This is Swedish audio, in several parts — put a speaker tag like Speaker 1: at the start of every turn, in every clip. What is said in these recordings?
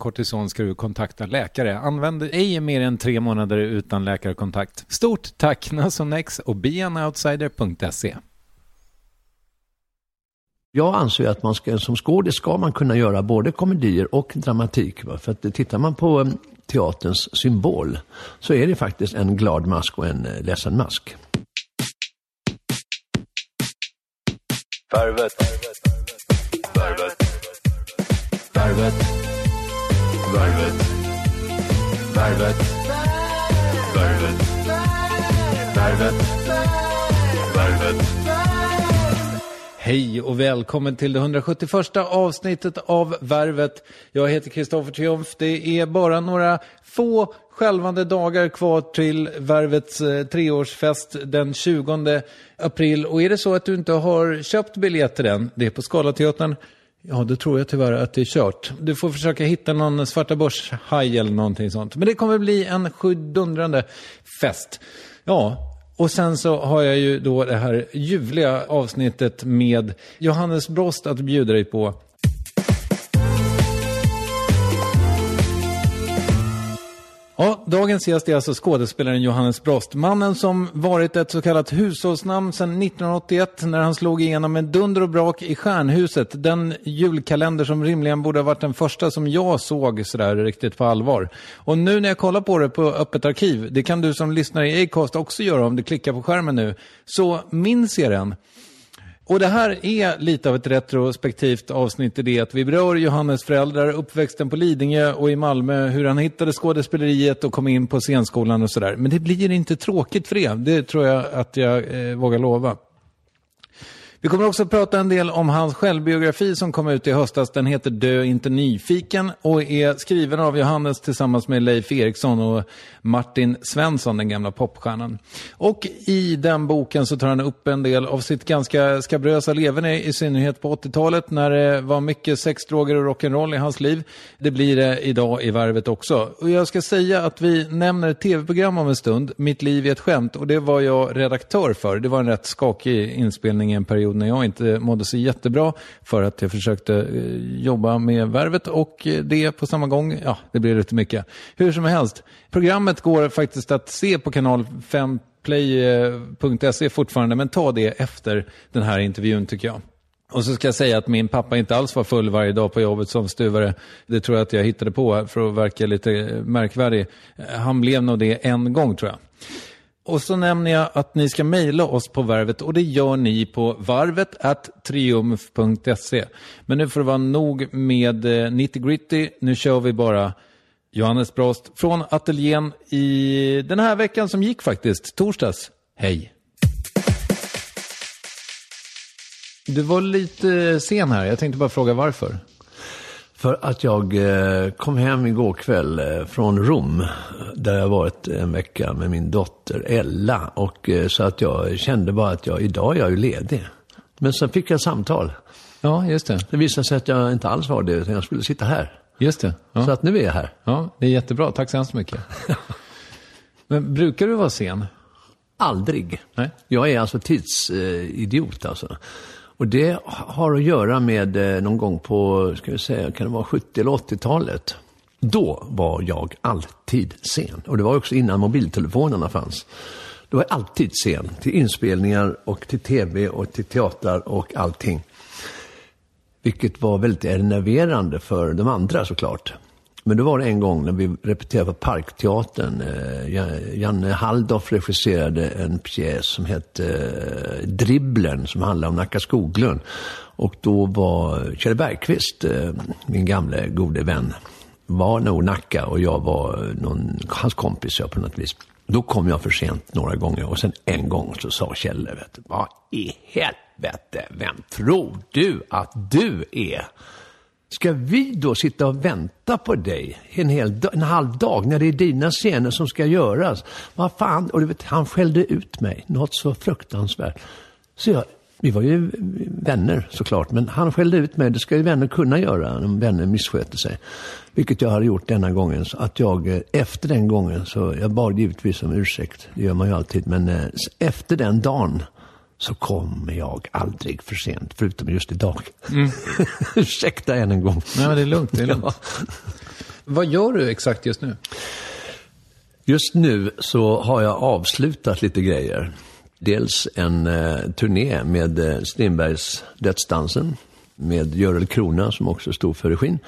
Speaker 1: kortison ska du kontakta läkare. Använd ej mer än tre månader utan läkarkontakt. Stort tack Nasonex och beanoutsider.se.
Speaker 2: Jag anser att man ska, som skådis ska man kunna göra både komedier och dramatik. Va? För att tittar man på um, teaterns symbol så är det faktiskt en glad mask och en uh, ledsen mask.
Speaker 3: Värvet. Värvet. Värvet. Värvet. Värvet. Värvet. Värvet. Värvet. Värvet.
Speaker 1: Hej och välkommen till det 171 avsnittet av Värvet. Jag heter Kristoffer Triumf. Det är bara några få skälvande dagar kvar till Värvets eh, treårsfest den 20 april. Och är det så att du inte har köpt biljetter än, det är på Scalateatern, Ja, då tror jag tyvärr att det är kört. Du får försöka hitta någon svarta börshaj eller någonting sånt. Men det kommer bli en sjudundrande fest. Ja, och sen så har jag ju då det här ljuvliga avsnittet med Johannes Brost att bjuda dig på. Ja, dagens gäst är alltså skådespelaren Johannes Brost. Mannen som varit ett så kallat hushållsnamn sedan 1981 när han slog igenom med dunder och brak i Stjärnhuset. Den julkalender som rimligen borde ha varit den första som jag såg sådär riktigt på allvar. Och nu när jag kollar på det på Öppet arkiv, det kan du som lyssnar i Acast också göra om du klickar på skärmen nu, så minns jag den. Och det här är lite av ett retrospektivt avsnitt i det att vi berör Johannes föräldrar, uppväxten på Lidingö och i Malmö, hur han hittade skådespeleriet och kom in på scenskolan och sådär. Men det blir inte tråkigt för det, det tror jag att jag eh, vågar lova. Vi kommer också att prata en del om hans självbiografi som kom ut i höstas. Den heter Dö inte nyfiken och är skriven av Johannes tillsammans med Leif Eriksson och Martin Svensson, den gamla popstjärnan. Och i den boken så tar han upp en del av sitt ganska skabrösa leverne, i synnerhet på 80-talet när det var mycket sex, droger och rock'n'roll i hans liv. Det blir det idag i Värvet också. Och jag ska säga att vi nämner ett tv-program om en stund, Mitt liv är ett skämt, och det var jag redaktör för. Det var en rätt skakig inspelning i en period när jag inte mådde så jättebra för att jag försökte eh, jobba med Värvet och eh, det på samma gång, ja, det blev lite mycket. Hur som helst, programmet går faktiskt att se på kanal 5 play.se eh, fortfarande, men ta det efter den här intervjun tycker jag. Och så ska jag säga att min pappa inte alls var full varje dag på jobbet som stuvare. Det tror jag att jag hittade på för att verka lite märkvärdig. Han blev nog det en gång tror jag. Och så nämner jag att ni ska mejla oss på Värvet och det gör ni på varvet triumf.se. Men nu får det vara nog med eh, nitty gritty. Nu kör vi bara Johannes Brost från ateljén i den här veckan som gick faktiskt, torsdags. Hej! Du var lite sen här. Jag tänkte bara fråga varför.
Speaker 2: För att jag eh, kom hem igår kväll eh, från Rom, där jag varit en vecka med min dotter Ella. Och eh, så att jag kände bara att jag, idag är jag ju ledig. Men sen fick jag samtal.
Speaker 1: Ja, just det.
Speaker 2: Det visade sig att jag inte alls var det, utan jag skulle sitta här.
Speaker 1: Just det. Ja.
Speaker 2: Så att nu är jag här.
Speaker 1: Ja, det är jättebra. Tack så hemskt mycket. Men brukar du vara sen?
Speaker 2: Aldrig.
Speaker 1: Nej.
Speaker 2: Jag är alltså tidsidiot alltså. Och det har att göra med eh, någon gång på, ska vi säga, kan det vara 70 eller 80-talet. Då var jag alltid sen. Och det var också innan mobiltelefonerna fanns. Då var jag alltid sen till inspelningar och till tv och till teatrar och allting. Vilket var väldigt enerverande för de andra såklart. Men då var det en gång när vi repeterade på Parkteatern. Eh, Janne Halldorf regisserade en pjäs som hette eh, Dribblen som handlade om Nacka Skoglund. Och då var Kjell Bergqvist, eh, min gamle gode vän, var nog Nacka och jag var någon, hans kompis på något vis. Då kom jag för sent några gånger och sen en gång så sa Kjell, vet du, vad i helvete, vem tror du att du är? Ska vi då sitta och vänta på dig en, hel, en halv dag när det är dina scener som ska göras? Vad fan? Och du vet, han skällde ut mig, något så fruktansvärt. Så jag, vi var ju vänner såklart, men han skällde ut mig. Det ska ju vänner kunna göra om vänner missköter sig. Vilket jag hade gjort denna gången. Så att jag eh, efter den gången, så jag bad givetvis om ursäkt. Det gör man ju alltid. Men eh, efter den dagen så kommer jag aldrig för sent, förutom just idag. Ursäkta än en gång.
Speaker 1: Nej, men det är lugnt. Det är lugnt.
Speaker 2: Ja.
Speaker 1: Vad gör du exakt just nu?
Speaker 2: Just nu så har jag avslutat lite grejer. Dels en eh, turné med eh, Strindbergs Dödsdansen med Görel Krona som också stod för regin.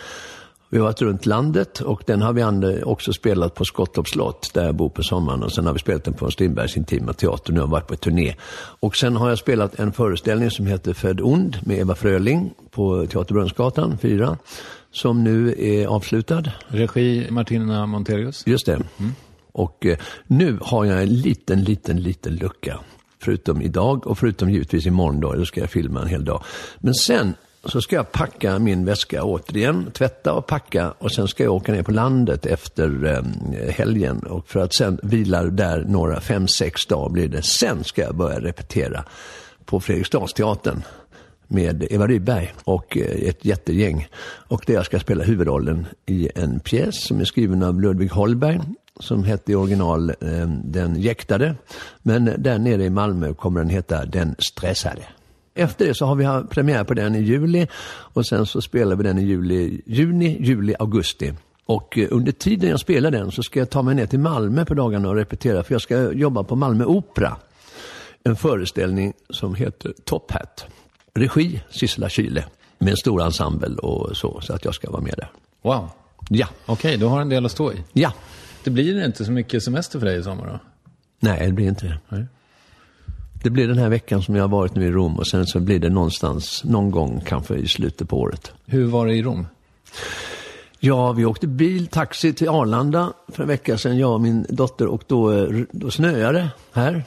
Speaker 2: Vi har varit runt landet och den har vi också spelat på Skottorps slott där jag bor på sommaren. Och sen har vi spelat den på Strindbergs Intima Teater. Nu har jag varit på turné. Och sen har jag spelat en föreställning som heter Född ond med Eva Fröling på Teater Brunnsgatan 4. Som nu är avslutad.
Speaker 1: Regi Martina Montelius.
Speaker 2: Just det. Och eh, nu har jag en liten, liten, liten lucka. Förutom idag och förutom givetvis imorgon då, då ska jag filma en hel dag. Men sen så ska jag packa min väska återigen, tvätta och packa och sen ska jag åka ner på landet efter eh, helgen och för att sen vila där några, fem, sex dagar blir det. Sen ska jag börja repetera på Fredriksdalsteatern med Eva Rydberg och eh, ett jättegäng. Och där jag ska spela huvudrollen i en pjäs som är skriven av Ludvig Holberg som hette i original eh, Den jäktade. Men där nere i Malmö kommer den heta Den stressade. Efter det så har vi premiär på den i juli och sen så spelar vi den i juli, juni, juli, augusti. Och eh, under tiden jag spelar den så ska jag ta mig ner till Malmö på dagarna och repetera för jag ska jobba på Malmö Opera. En föreställning som heter Top Hat. Regi Sissela Kyle med en stor ensemble och så, så att jag ska vara med där.
Speaker 1: Wow.
Speaker 2: Ja,
Speaker 1: Okej, du har en del att stå i.
Speaker 2: ja.
Speaker 1: Det blir inte så mycket semester för dig i sommar då?
Speaker 2: Nej, det blir inte det. Det blir den här veckan som jag har varit nu i Rom och sen så blir det någonstans, någon gång kanske i slutet på året.
Speaker 1: Hur var det i Rom?
Speaker 2: Ja, vi åkte bil, taxi till Arlanda för en vecka sedan, jag och min dotter, och då, då snöade det här.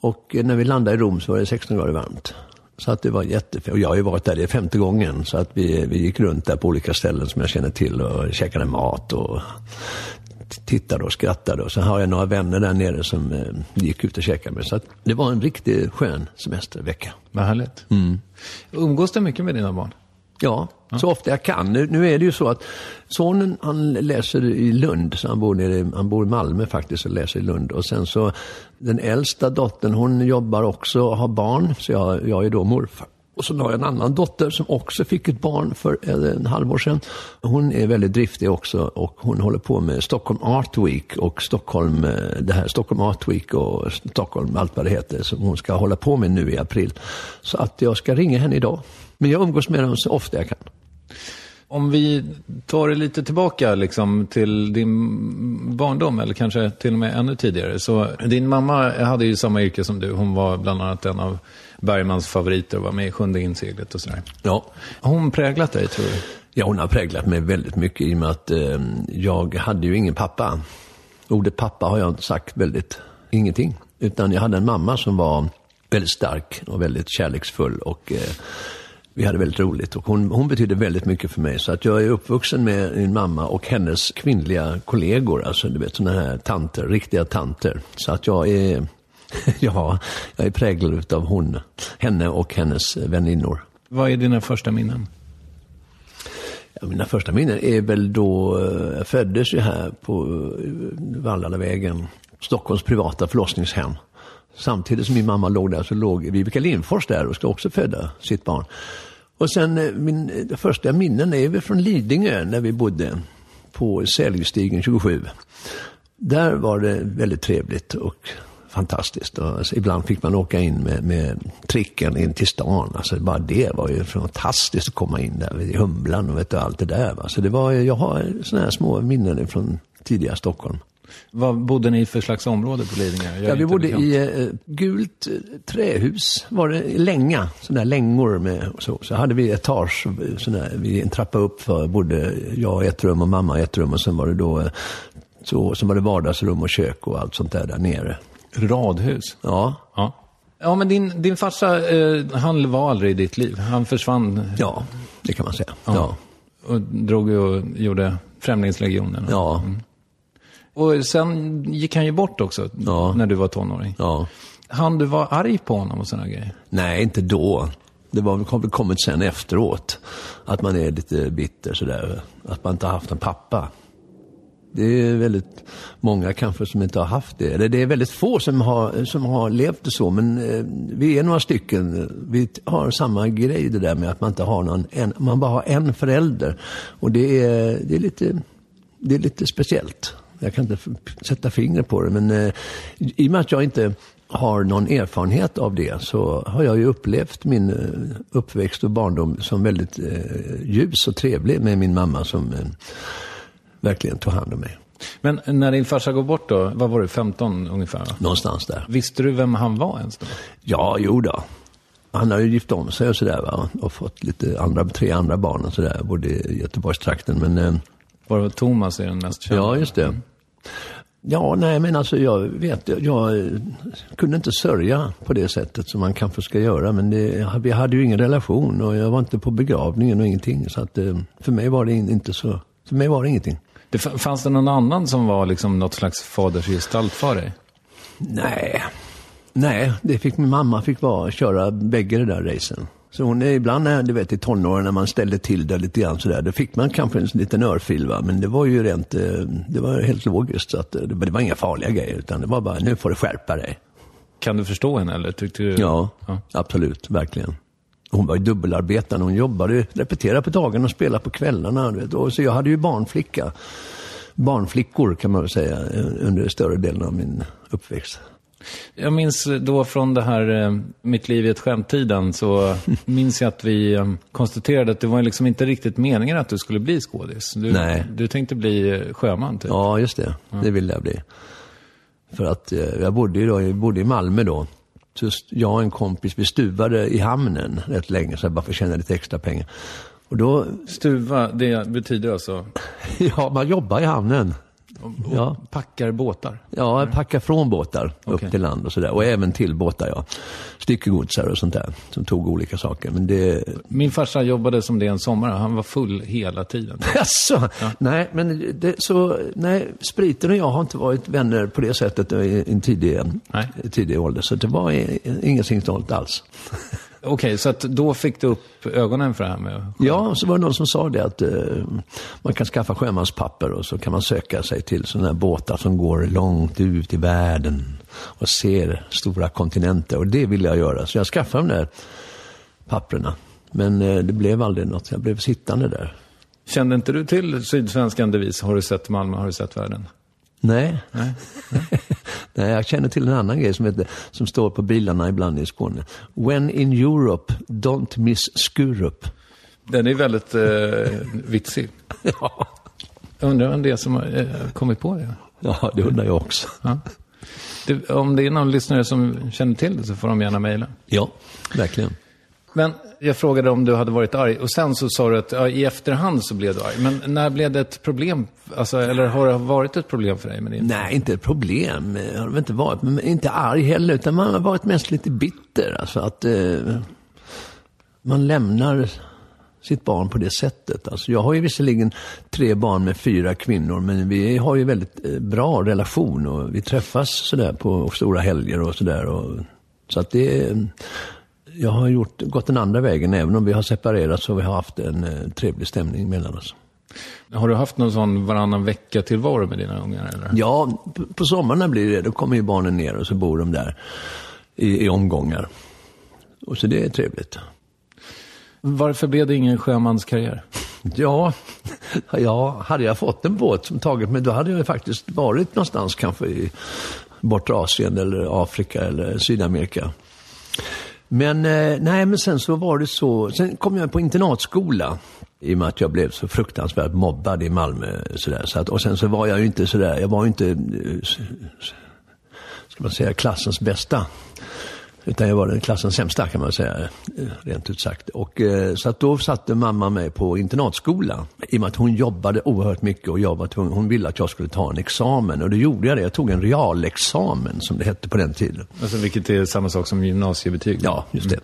Speaker 2: Och när vi landade i Rom så var det 16 grader varmt. Så att det var jättefint. Och jag har ju varit där, det är femte gången. Så att vi, vi gick runt där på olika ställen som jag känner till och käkade mat och tittade och skrattade. Och så har jag några vänner där nere som eh, gick ut och käkade med. Så att det var en riktigt skön semestervecka.
Speaker 1: Vad härligt. Mm. Umgås du mycket med dina barn?
Speaker 2: Ja, så ofta jag kan. Nu, nu är det ju så att sonen han läser i Lund, så han bor, nere, han bor i Malmö faktiskt och läser i Lund. Och sen så den äldsta dottern hon jobbar också och har barn, så jag, jag är då morfar. Och så har jag en annan dotter som också fick ett barn för en halvår sedan. Hon är väldigt driftig också och hon håller på med Stockholm Art Week och Stockholm, eh, det här Stockholm Art Week och Stockholm, allt vad det heter, som hon ska hålla på med nu i april. Så att jag ska ringa henne idag. Men jag umgås med henne så ofta jag kan.
Speaker 1: Om vi tar det lite tillbaka liksom, till din barndom, eller kanske till och med ännu tidigare. Så din mamma hade ju samma yrke som du. Hon var bland annat en av Bergmans favoriter och var med i Sjunde inseglet och sådär.
Speaker 2: Ja.
Speaker 1: Har hon präglat dig, tror du?
Speaker 2: Ja, hon har präglat mig väldigt mycket i och med att eh, jag hade ju ingen pappa. Ordet pappa har jag sagt väldigt ingenting. Utan jag hade en mamma som var väldigt stark och väldigt kärleksfull och eh, vi hade väldigt roligt. Och hon, hon betydde väldigt mycket för mig. Så att jag är uppvuxen med min mamma och hennes kvinnliga kollegor. Alltså du vet sådana här tanter, riktiga tanter. Så att jag är, ja, jag är präglad av hon, henne och hennes väninnor.
Speaker 1: Vad är dina första minnen?
Speaker 2: Ja, mina första minnen är väl då, eh, jag föddes ju här på eh, Vallalavägen, Stockholms privata förlossningshem. Samtidigt som min mamma låg där så låg Vivica Lindfors där och ska också föda sitt barn. Och sen eh, min första minnen är väl från Lidingö när vi bodde på Sälgstigen 27. Där var det väldigt trevligt och fantastiskt. Och ibland fick man åka in med, med tricken in till stan. Alltså, bara det var ju fantastiskt att komma in där i Humlan och vet du, allt det där. Va? Så det var, jag har sådana här små minnen från tidiga Stockholm.
Speaker 1: Vad bodde ni för slags område på Lidingö?
Speaker 2: Ja, vi bodde
Speaker 1: bekant.
Speaker 2: i eh, gult eh, trähus, var det länga, sådana där längor med så. Så hade vi etage, där, vi en trappa upp för bodde jag i ett rum och mamma i ett rum och sen var det då eh, så, så var det vardagsrum och kök och allt sånt där där nere.
Speaker 1: Radhus?
Speaker 2: Ja,
Speaker 1: Ja. Ja, men din, din farsa, eh, han var aldrig i ditt liv. Han försvann
Speaker 2: ja, det kan man säga.
Speaker 1: Ja.
Speaker 2: Ja,
Speaker 1: och drog och gjorde Främlingslegionen.
Speaker 2: ja,
Speaker 1: Och sen gick han ju bort också,
Speaker 2: Ja.
Speaker 1: när du var tonåring.
Speaker 2: ja.
Speaker 1: Han du var arg på honom och sådana grejer?
Speaker 2: Nej, inte då. Det var väl kommit sen efteråt. Att man är lite bitter sådär. Att man inte har haft en pappa. Det är väldigt många kanske som inte har haft det. Eller det är väldigt få som har, som har levt det så. Men eh, vi är några stycken. Vi har samma grej det där med att man inte har någon, en, man bara har en förälder. Och det är, det är, lite, det är lite speciellt. Jag kan inte f- sätta fingret på det. Men eh, i och med att jag inte har någon erfarenhet av det så har jag ju upplevt min eh, uppväxt och barndom som väldigt eh, ljus och trevlig med min mamma som eh, verkligen tog hand om mig.
Speaker 1: Men när din farsa går bort då, vad var du, 15 ungefär?
Speaker 2: Någonstans där.
Speaker 1: Visste du vem han var ens då?
Speaker 2: Ja, jo då. Han har ju gift om sig och sådär va. Och fått lite andra, tre andra barn och sådär. Både i Göteborgstrakten men... Eh,
Speaker 1: Var det Thomas är den mest kända?
Speaker 2: ja, just det. Ja, nej men alltså jag vet, jag eh, kunde inte sörja på det sättet som man kanske ska göra. Men det, vi hade ju ingen relation och jag var inte på begravningen och ingenting. Så att eh, för mig var det in- inte så, för mig var det ingenting.
Speaker 1: Det, fanns det någon annan som var liksom något slags fadersgestalt för dig?
Speaker 2: Nej, nej, det fick min mamma fick vara, köra bägge de där racen. Så hon är ibland, när, du vet i tonåren när man ställde till det lite grann sådär, då fick man kanske en liten örfil va. Men det var ju rent, eh, det var helt logiskt. Så att, eh, det, det var inga farliga grejer, utan det var bara, nu får du skärpa dig.
Speaker 1: Kan du förstå henne eller tyckte du?
Speaker 2: Ja,
Speaker 1: Ja.
Speaker 2: absolut, verkligen. Hon var ju dubbelarbetande, hon jobbade, repeterade på dagen och spelade på kvällarna. Vet. Och så jag hade ju barnflicka, barnflickor kan man väl säga, under större delen av min uppväxt.
Speaker 1: Jag minns då från det här eh, Mitt liv i ett skämt-tiden så minns jag att vi eh, konstaterade att det var liksom inte riktigt meningen att du skulle bli skådis. Du,
Speaker 2: Nej.
Speaker 1: du tänkte bli eh, sjöman typ.
Speaker 2: Ja, just det. Det ville jag bli. För att jag bodde ju då, jag bodde i Malmö då. Så jag och en kompis, vi stuvade i hamnen rätt länge, så jag bara för att tjäna lite extra pengar. Och då,
Speaker 1: Stuva, det betyder alltså
Speaker 2: ja, man jobbar i hamnen. Ja,
Speaker 1: packar båtar.
Speaker 2: ja jag packar från båtar
Speaker 1: Okej.
Speaker 2: upp till land och sådär. Och även till båtar, ja. Styckegodsar och sånt där, som tog olika saker. Men det,
Speaker 1: Min farsa jobbade som det en sommar. Han var full hela tiden.
Speaker 2: Jaså? Nej, men det, så, nej, spriten och jag har inte varit vänner på det sättet i en tidig, tidig ålder. Så det var ingenting sånt alls.
Speaker 1: Okej, så att då fick du upp ögonen för det här med
Speaker 2: Ja, så var det någon som sa det att eh, man kan skaffa sjömanspapper och så kan man söka sig till sådana här båtar som går långt ut i världen och ser stora kontinenter. Och det ville jag göra, så jag skaffade de där papperna. Men eh, det blev aldrig något, jag blev sittande där.
Speaker 1: Kände inte du till Sydsvenskan devis? Har du sett Malmö, har du sett världen?
Speaker 2: Nej.
Speaker 1: Nej.
Speaker 2: Nej, jag känner till en annan grej som, heter, som står på bilarna ibland i Skåne. When in Europe, don't miss Skurup.
Speaker 1: Den är väldigt eh, vitsig.
Speaker 2: Ja.
Speaker 1: Jag undrar vem det är som har eh, kommit på det.
Speaker 2: ja, det undrar jag också.
Speaker 1: Ja. Det, om det är någon lyssnare som känner till det så får de gärna mejla.
Speaker 2: Ja, verkligen.
Speaker 1: Men jag frågade om du hade varit arg och sen så sa du att ja, i efterhand så blev du arg. Men när blev det ett problem? Alltså, eller har det varit ett problem för dig med din?
Speaker 2: Nej, inte ett problem. Jag har inte varit, men inte arg heller, utan man har varit mest lite bitter. Alltså att eh, man lämnar sitt barn på det sättet. Alltså jag har ju visserligen tre barn med fyra kvinnor, men vi har ju väldigt eh, bra relation och vi träffas sådär på stora helger och sådär. Så att det, jag har gjort, gått den andra vägen, även om vi har separerat så har vi haft en eh, trevlig stämning mellan oss.
Speaker 1: Har du haft någon sån varannan vecka tillvaro med dina ungar? Eller?
Speaker 2: Ja, på sommarna blir det Då kommer ju barnen ner och så bor de där i, i omgångar. Och så det är trevligt.
Speaker 1: Varför blev det ingen sjömanskarriär?
Speaker 2: Ja, ja, hade jag fått en båt som tagit mig, då hade jag faktiskt varit någonstans kanske i bortre Asien eller Afrika eller Sydamerika. Men eh, nej, men sen så var det så, sen kom jag på internatskola i och med att jag blev så fruktansvärt mobbad i Malmö. Sådär, så att, och sen så var jag ju inte sådär, jag var ju inte, eh, ska man säga, klassens bästa. Utan jag var den klassens sämsta kan man säga, rent ut sagt. Och, eh, så att då satte mamma mig på internatskola. I och med att hon jobbade oerhört mycket och jag var tvungen, hon ville att jag skulle ta en examen. Och då gjorde jag det. Jag tog en realexamen som det hette på den tiden.
Speaker 1: Alltså, vilket är samma sak som gymnasiebetyg?
Speaker 2: Ja, just det.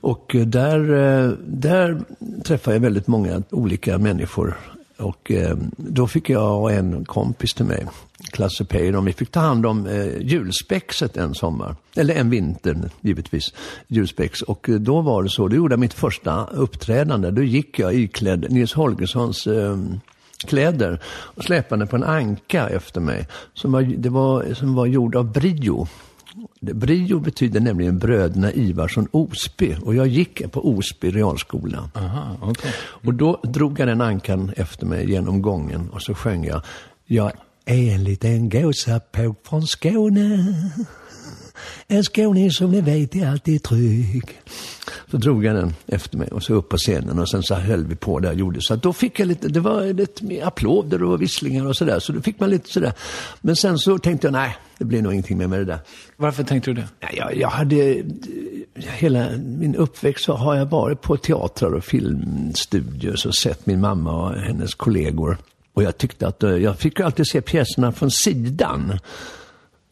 Speaker 2: Och eh, där, eh, där träffade jag väldigt många olika människor. Och eh, då fick jag och en kompis till mig, Klasse Peyron, vi fick ta hand om eh, julspexet en sommar. Eller en vinter givetvis, julspex. Och eh, då var det så, då gjorde jag mitt första uppträdande. Då gick jag iklädd Nils Holgerssons eh, kläder och släpande på en anka efter mig. Som var, det var, som var gjord av brio. Brio betyder nämligen bröderna Ivarsson Osby och jag gick på Osby realskola.
Speaker 1: Aha, okej.
Speaker 2: Och då drog jag den ankan efter mig genom gången och så sjöng jag Jag är en liten gåsapåg från Skåne En skåning som ni vet är alltid trygg. Så drog jag den efter mig och så upp på scenen och sen så höll vi på där och gjorde. Så att då fick jag lite, det var lite mer applåder och visslingar och sådär. Så då fick man lite sådär. Men sen så tänkte jag, nej, det blir nog ingenting mer med det där.
Speaker 1: Varför tänkte du det?
Speaker 2: Ja, Jag, jag hade, hela min uppväxt så har jag varit på teatrar och filmstudios och sett min mamma och hennes kollegor. Och jag tyckte att, eh, jag fick ju alltid se pjäserna från sidan.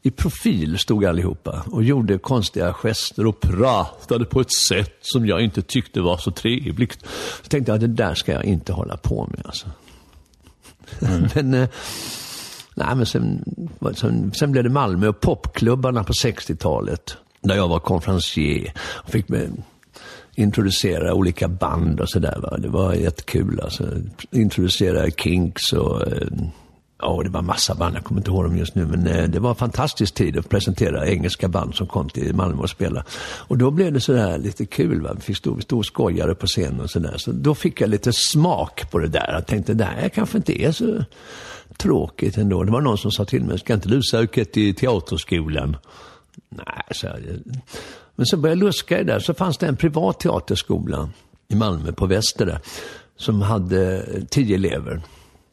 Speaker 2: I profil stod allihopa och gjorde konstiga gester och pratade på ett sätt som jag inte tyckte var så trevligt. Så tänkte jag, det där ska jag inte hålla på med alltså. men, eh, nej, men sen, sen, sen blev det Malmö och popklubbarna på 60-talet. Där jag var konferencier och fick med, introducera olika band och sådär. Det var jättekul alltså. Introducera Kinks och eh, Ja, det var massa band, jag kommer inte ihåg dem just nu, men eh, det var en fantastisk tid att presentera engelska band som kom till Malmö och spela. Och då blev det sådär lite kul, va? vi fick stå, stå och skojade på scenen och sådär. Så då fick jag lite smak på det där. Jag tänkte, det här kanske inte är så tråkigt ändå. Det var någon som sa till mig, ska inte du söka till teaterskolan? Nej, så jag. Men så började jag luska i det där, så fanns det en privat teaterskola i Malmö på Väster där, som hade tio elever.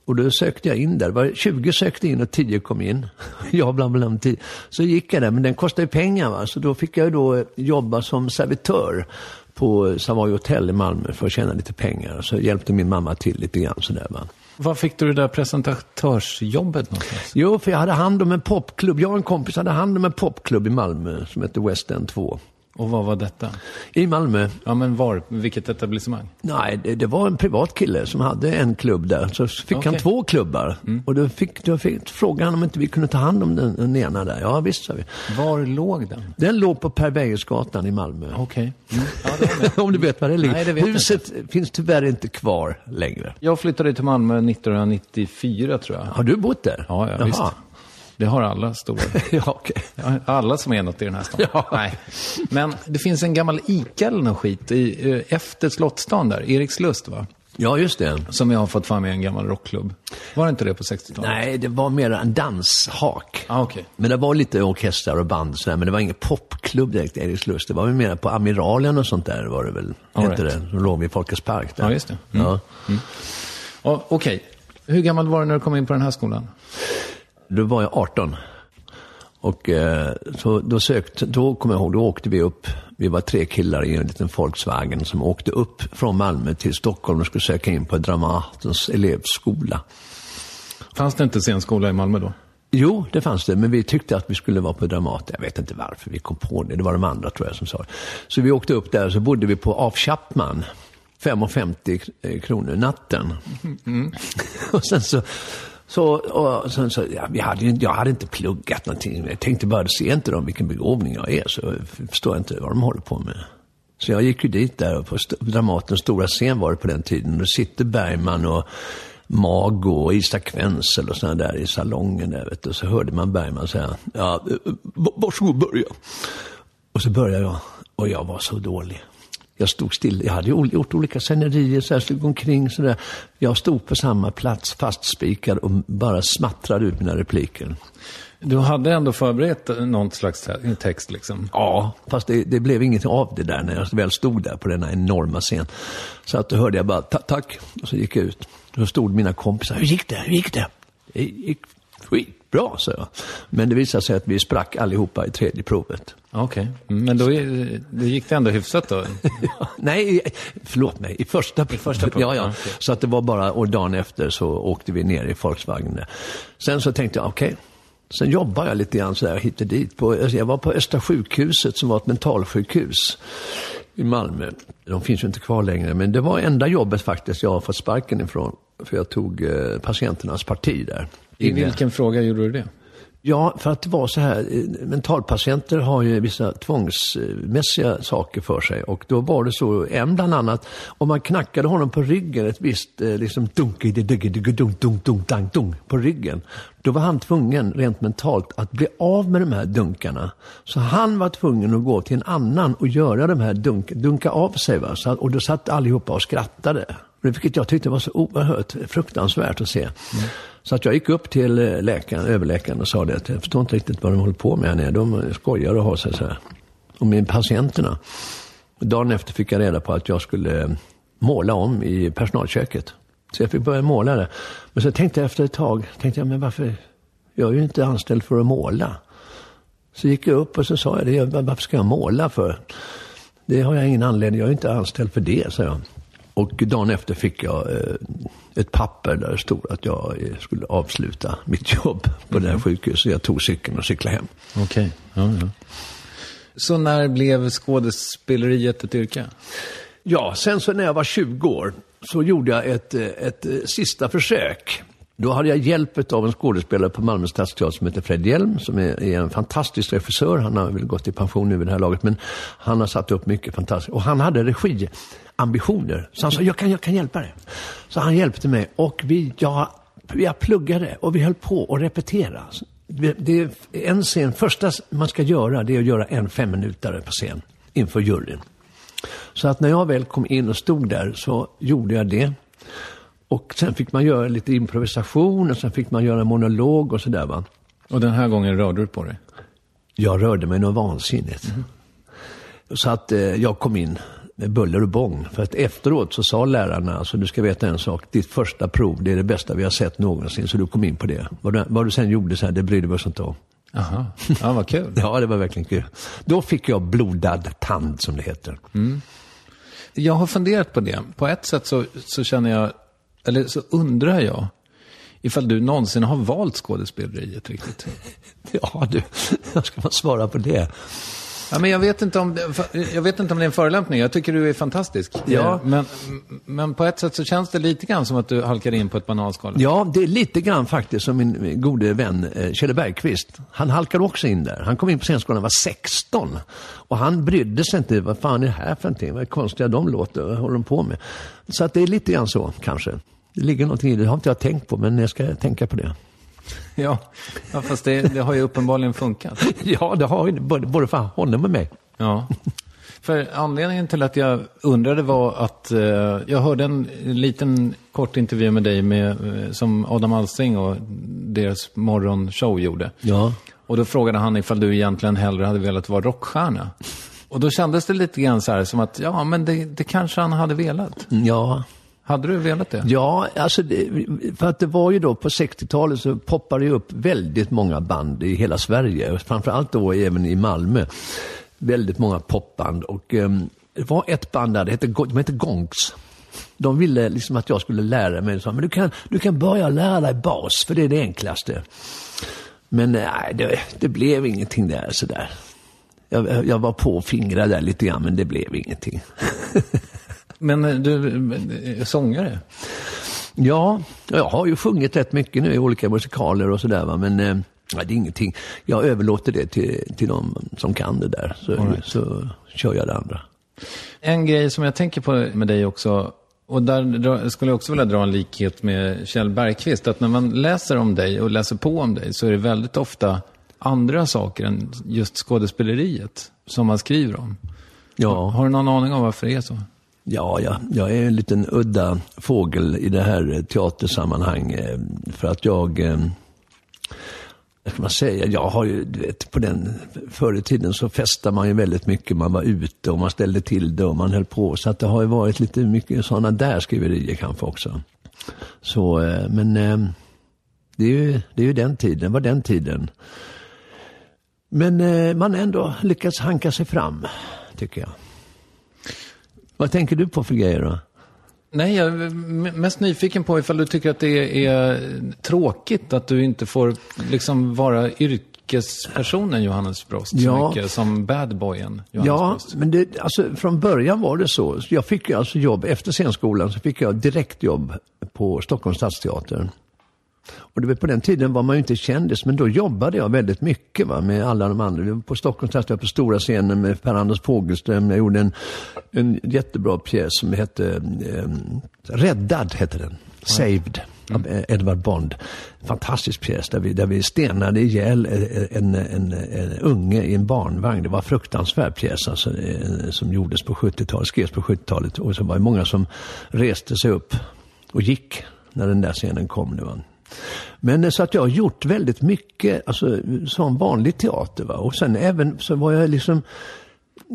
Speaker 2: Och då sökte jag in där. Det var 20 sökte in och 10 kom in. jag bland bland 10. Så gick jag där, men den kostade pengar. Va? Så då fick jag då jobba som servitör på Savoy Hotel i Malmö för att tjäna lite pengar. Så hjälpte min mamma till lite grann sådär. Va?
Speaker 1: Var fick du det där presentatörsjobbet någonstans?
Speaker 2: Jo, för jag hade hand om en popklubb. Jag och en kompis hade hand om en popklubb i Malmö som hette West End 2.
Speaker 1: Och vad var detta?
Speaker 2: I Malmö.
Speaker 1: Ja, men var? Vilket etablissemang?
Speaker 2: Nej, det, det var en privat kille som hade en klubb där. Så fick
Speaker 1: Okej.
Speaker 2: han två klubbar. Och då fick, då fick frågade han om inte vi kunde ta hand om den, den ena där. Ja, visst sa vi.
Speaker 1: Var låg den?
Speaker 2: Den låg på Per Bergersgatan i Malmö.
Speaker 1: Okej. Mm. Ja, det var med.
Speaker 2: om du vet var det ligger.
Speaker 1: Nej, det vet
Speaker 2: Huset finns tyvärr inte kvar längre.
Speaker 1: Jag flyttade till Malmö 1994 tror jag.
Speaker 2: Har du bott där?
Speaker 1: Ja, ja
Speaker 2: Jaha.
Speaker 1: visst. Det har alla stora.
Speaker 2: ja.
Speaker 1: Ja, Alla som är något i den här stan.
Speaker 2: Ja.
Speaker 1: Nej. Men det finns en gammal ICA eller något skit i, eh, efter Slottsstan där, Erikslust va?
Speaker 2: Ja, just det.
Speaker 1: Som jag har fått fram i en gammal rockklubb. Var det inte det på 60-talet?
Speaker 2: Nej, det var mer en danshak.
Speaker 1: Ah, okej.
Speaker 2: Men det var lite orkestrar och band sådär, men det var ingen popklubb direkt, Erikslust. Det var väl mer på Amiralen och sånt där var det väl.
Speaker 1: All
Speaker 2: hette
Speaker 1: right.
Speaker 2: det. Som låg vid Folkets Park där.
Speaker 1: Ja, just det. Mm.
Speaker 2: Ja.
Speaker 1: Ja, Okej. Hur gammal var du när du kom in på den här skolan?
Speaker 2: Då var jag 18. Och eh, så då sökte, då kommer jag ihåg, då åkte vi upp, vi var tre killar i en liten Volkswagen som åkte upp från Malmö till Stockholm och skulle söka in på Dramatens elevskola.
Speaker 1: Fanns det inte scenskola i Malmö då?
Speaker 2: Jo, det fanns det, men vi tyckte att vi skulle vara på Dramat. Jag vet inte varför vi kom på det. Det var de andra tror jag som sa det. Så vi åkte upp där så bodde vi på Af Chapman. 5,50 kronor natten. och sen så, så, och sen så ja, vi hade, jag hade inte pluggat någonting. Jag tänkte bara, se inte de vilken begåvning jag är, så förstår jag inte vad de håller på med. Så jag gick ju dit där och på Dramatens stora scen var det på den tiden. Då sitter Bergman och Mago och Isak Wenzel och sådana där i salongen där vet du. Så hörde man Bergman säga, ja, eh, eh, varsågod börja. Och så började jag och jag var så dålig. Jag stod still. Jag hade gjort olika scenerier, så jag slog omkring sådär. Jag stod på samma plats, fastspikad och bara smattrade ut mina repliker.
Speaker 1: Du hade ändå förberett någon slags te- text liksom?
Speaker 2: Ja, fast det, det blev inget av det där när jag väl stod där på denna enorma scen. Så att då hörde jag bara "Ta- tack, och så gick jag ut. Då stod mina kompisar, hur gick det? Hur gick det? Det gick skitbra, sa jag. Men det visade sig att vi sprack allihopa i tredje provet.
Speaker 1: Okej. Mm, Men då, då gick det ändå hyfsat då?
Speaker 2: Ja, nej, i- förlåt mig, i första provet.
Speaker 1: första provet,
Speaker 2: Ja,
Speaker 1: ja, okej.
Speaker 2: Så att det var bara, och dagen efter så åkte vi ner i Volkswagen. Sen så tänkte jag, okej. Sen jobbade jag lite grann sådär hit och dit. På, alltså jag var på Östra sjukhuset som var ett mentalsjukhus i Malmö. De finns ju inte kvar längre, men det var enda jobbet faktiskt jag har fått sparken ifrån. För jag tog eh, patienternas parti där.
Speaker 1: I vilken fråga gjorde du det?
Speaker 2: Ja, för att det var så här, eh, mentalpatienter har ju vissa tvångsmässiga saker för sig. Och då var det så, en bland annat, om man knackade honom på ryggen, ett visst eh, liksom dunk, dunk, dunk, dunk, dunk, dunk, dunk på ryggen. Då var han tvungen, rent mentalt, att bli av med de här dunkarna. Så han var tvungen att gå till en annan och göra de här dunk, dunka av sig. Va? Så, och då satt allihopa och skrattade. Vilket jag tyckte var så oerhört fruktansvärt att se. Så att jag gick upp till eh, läkaren, överläkaren och sa det att jag förstår inte riktigt vad de håller på med här nere. De skojar och har sig så här. Och med patienterna. Dagen efter fick jag reda på att jag skulle eh, måla om i personalköket. Så jag fick börja måla det. Men så tänkte jag efter ett tag, tänkte jag, men varför? Jag är ju inte anställd för att måla. Så gick jag upp och så sa jag det, varför ska jag måla för? Det har jag ingen anledning, jag är inte anställd för det, sa jag. Och dagen efter fick jag eh, ett papper där det stod att jag eh, skulle avsluta mitt jobb på det här sjukhuset. Jag tog cykeln och cyklade hem.
Speaker 1: Okej. Ja, ja. Så när blev skådespeleriet ett yrke?
Speaker 2: Ja, sen så när jag var 20 år så gjorde jag ett, eh, ett, sista försök. Då hade jag hjälp av en skådespelare på Malmö stadsteater som heter Fred Hjelm, som är, är en fantastisk regissör. Han har väl gått i pension nu vid det här laget, men han har satt upp mycket fantastiskt. Och han hade regiambitioner, så han sa, jag kan, jag kan hjälpa dig. Så han hjälpte mig och vi, jag, jag pluggade och vi höll på att repetera. Det det är en scen, första man ska göra, det är att göra en femminutare på scen inför juryn. Så att när jag väl kom in och stod där så gjorde jag det. Och sen fick man göra lite improvisation och sen fick man göra monolog och sådär va.
Speaker 1: Och den här gången rörde du på dig?
Speaker 2: Jag rörde mig något vansinnigt. Så att eh, jag kom in med buller och bång. För att efteråt så sa lärarna, alltså du ska veta en sak, ditt första prov det är det bästa vi har sett någonsin, så du kom in på det. Vad du, vad du sen gjorde så här, det brydde vi oss inte om.
Speaker 1: Aha. Ja, vad kul.
Speaker 2: Ja, det var verkligen kul. Då fick jag blodad tand, som det heter.
Speaker 1: Jag har funderat på det. På ett sätt så, så känner jag, eller så undrar jag, ifall du någonsin har valt skådespeleriet riktigt.
Speaker 2: Ja, du, hur ska man svara på det?
Speaker 1: Ja, men jag, vet inte om det, jag vet inte om det är en förolämpning. Jag tycker du är fantastisk.
Speaker 2: Ja.
Speaker 1: Eh, Men, men på ett sätt så känns det lite grann som att du halkar in på ett bananskal.
Speaker 2: Ja, det är lite grann faktiskt som min gode vän eh, Kjelle Bergqvist. Han halkade också in där. Han kom in på scenskolan när han var 16. Och han brydde sig inte. Vad fan är det här för någonting? Vad konstiga de låter. Vad håller de på med? Så att det är lite grann så, kanske. Det ligger någonting i det. Det har inte jag tänkt på, men jag ska tänka på det.
Speaker 1: Ja, ja fast det, det har ju uppenbarligen funkat.
Speaker 2: Ja, det har ju både, både för honom och mig.
Speaker 1: Ja. För anledningen till att jag undrade var att eh, jag hörde en liten kort intervju med dig med, eh, som Adam Alsing och deras morgonshow gjorde.
Speaker 2: Ja.
Speaker 1: Och då frågade han ifall du egentligen hellre hade velat vara rockstjärna. Och då kändes det lite grann så här som att, ja men det, det kanske han hade velat.
Speaker 2: Ja,
Speaker 1: hade du velat det?
Speaker 2: Ja, alltså det, för att det var ju då på 60-talet så poppade det upp väldigt många band i hela Sverige. Framförallt då även i Malmö. Väldigt många popband. Och um, det var ett band där, det hette, de hette Gonks. De ville liksom att jag skulle lära mig, så, men du kan, du kan börja lära dig bas, för det är det enklaste. Men nej, det, det blev ingenting där sådär. Jag, jag var på och fingrade där lite grann, men det blev ingenting.
Speaker 1: Men eh, du, eh, sångare?
Speaker 2: Ja, jag har ju sjungit rätt mycket nu i olika musikaler och sådär men eh, det är ingenting. Jag överlåter det till, till de som kan det där, så,
Speaker 1: right.
Speaker 2: så kör jag det andra.
Speaker 1: En grej som jag tänker på med dig också, och där skulle jag också vilja dra en likhet med Kjell Bergqvist, att när man läser om dig och läser på om dig så är det väldigt ofta andra saker än just skådespeleriet som man skriver om.
Speaker 2: Ja,
Speaker 1: Har du någon aning om varför det är så?
Speaker 2: Ja, ja, jag är en liten udda fågel i det här teatersammanhanget. teatersammanhang. Eh, för att jag, eh, vad ska man säga, jag har ju, du vet, på den, förr i tiden så festade man ju väldigt mycket. Man var ute och man ställde till det och man höll på. Så att det har ju varit lite mycket sådana där skriverier kanske också. Så, eh, men det är ju, det är ju den tiden, det var den tiden. Men man har ändå lyckats hanka sig fram, tycker jag. Vad tänker du på för grejer då?
Speaker 1: Nej, jag är mest nyfiken på ifall du tycker att det är tråkigt att du inte får liksom vara yrkespersonen Johannes Brost så
Speaker 2: Ja.
Speaker 1: mycket som badboyen Johannes
Speaker 2: Ja,
Speaker 1: Brost.
Speaker 2: men det, alltså, från början var det så. Jag fick alltså jobb, efter scenskolan så fick jag direkt jobb på Stockholms stadsteater. Och det var på den tiden var man ju inte kändis, men då jobbade jag väldigt mycket va, med alla de andra. Jag På Stockholms stadsteater på stora scenen med Per-Anders Fogelström. Jag gjorde en, en jättebra pjäs som hette eh, Räddad, hette den. Saved. Av eh, Edvard Bond. Fantastisk pjäs där vi, där vi stenade ihjäl eh, en, en, en unge i en barnvagn. Det var en fruktansvärd pjäs alltså, eh, som gjordes på 70-talet, skrevs på 70-talet. Och så var det många som reste sig upp och gick när den där scenen kom. Det var. Men så att jag har gjort väldigt mycket, alltså som vanlig teater. Va? Och sen även så var jag liksom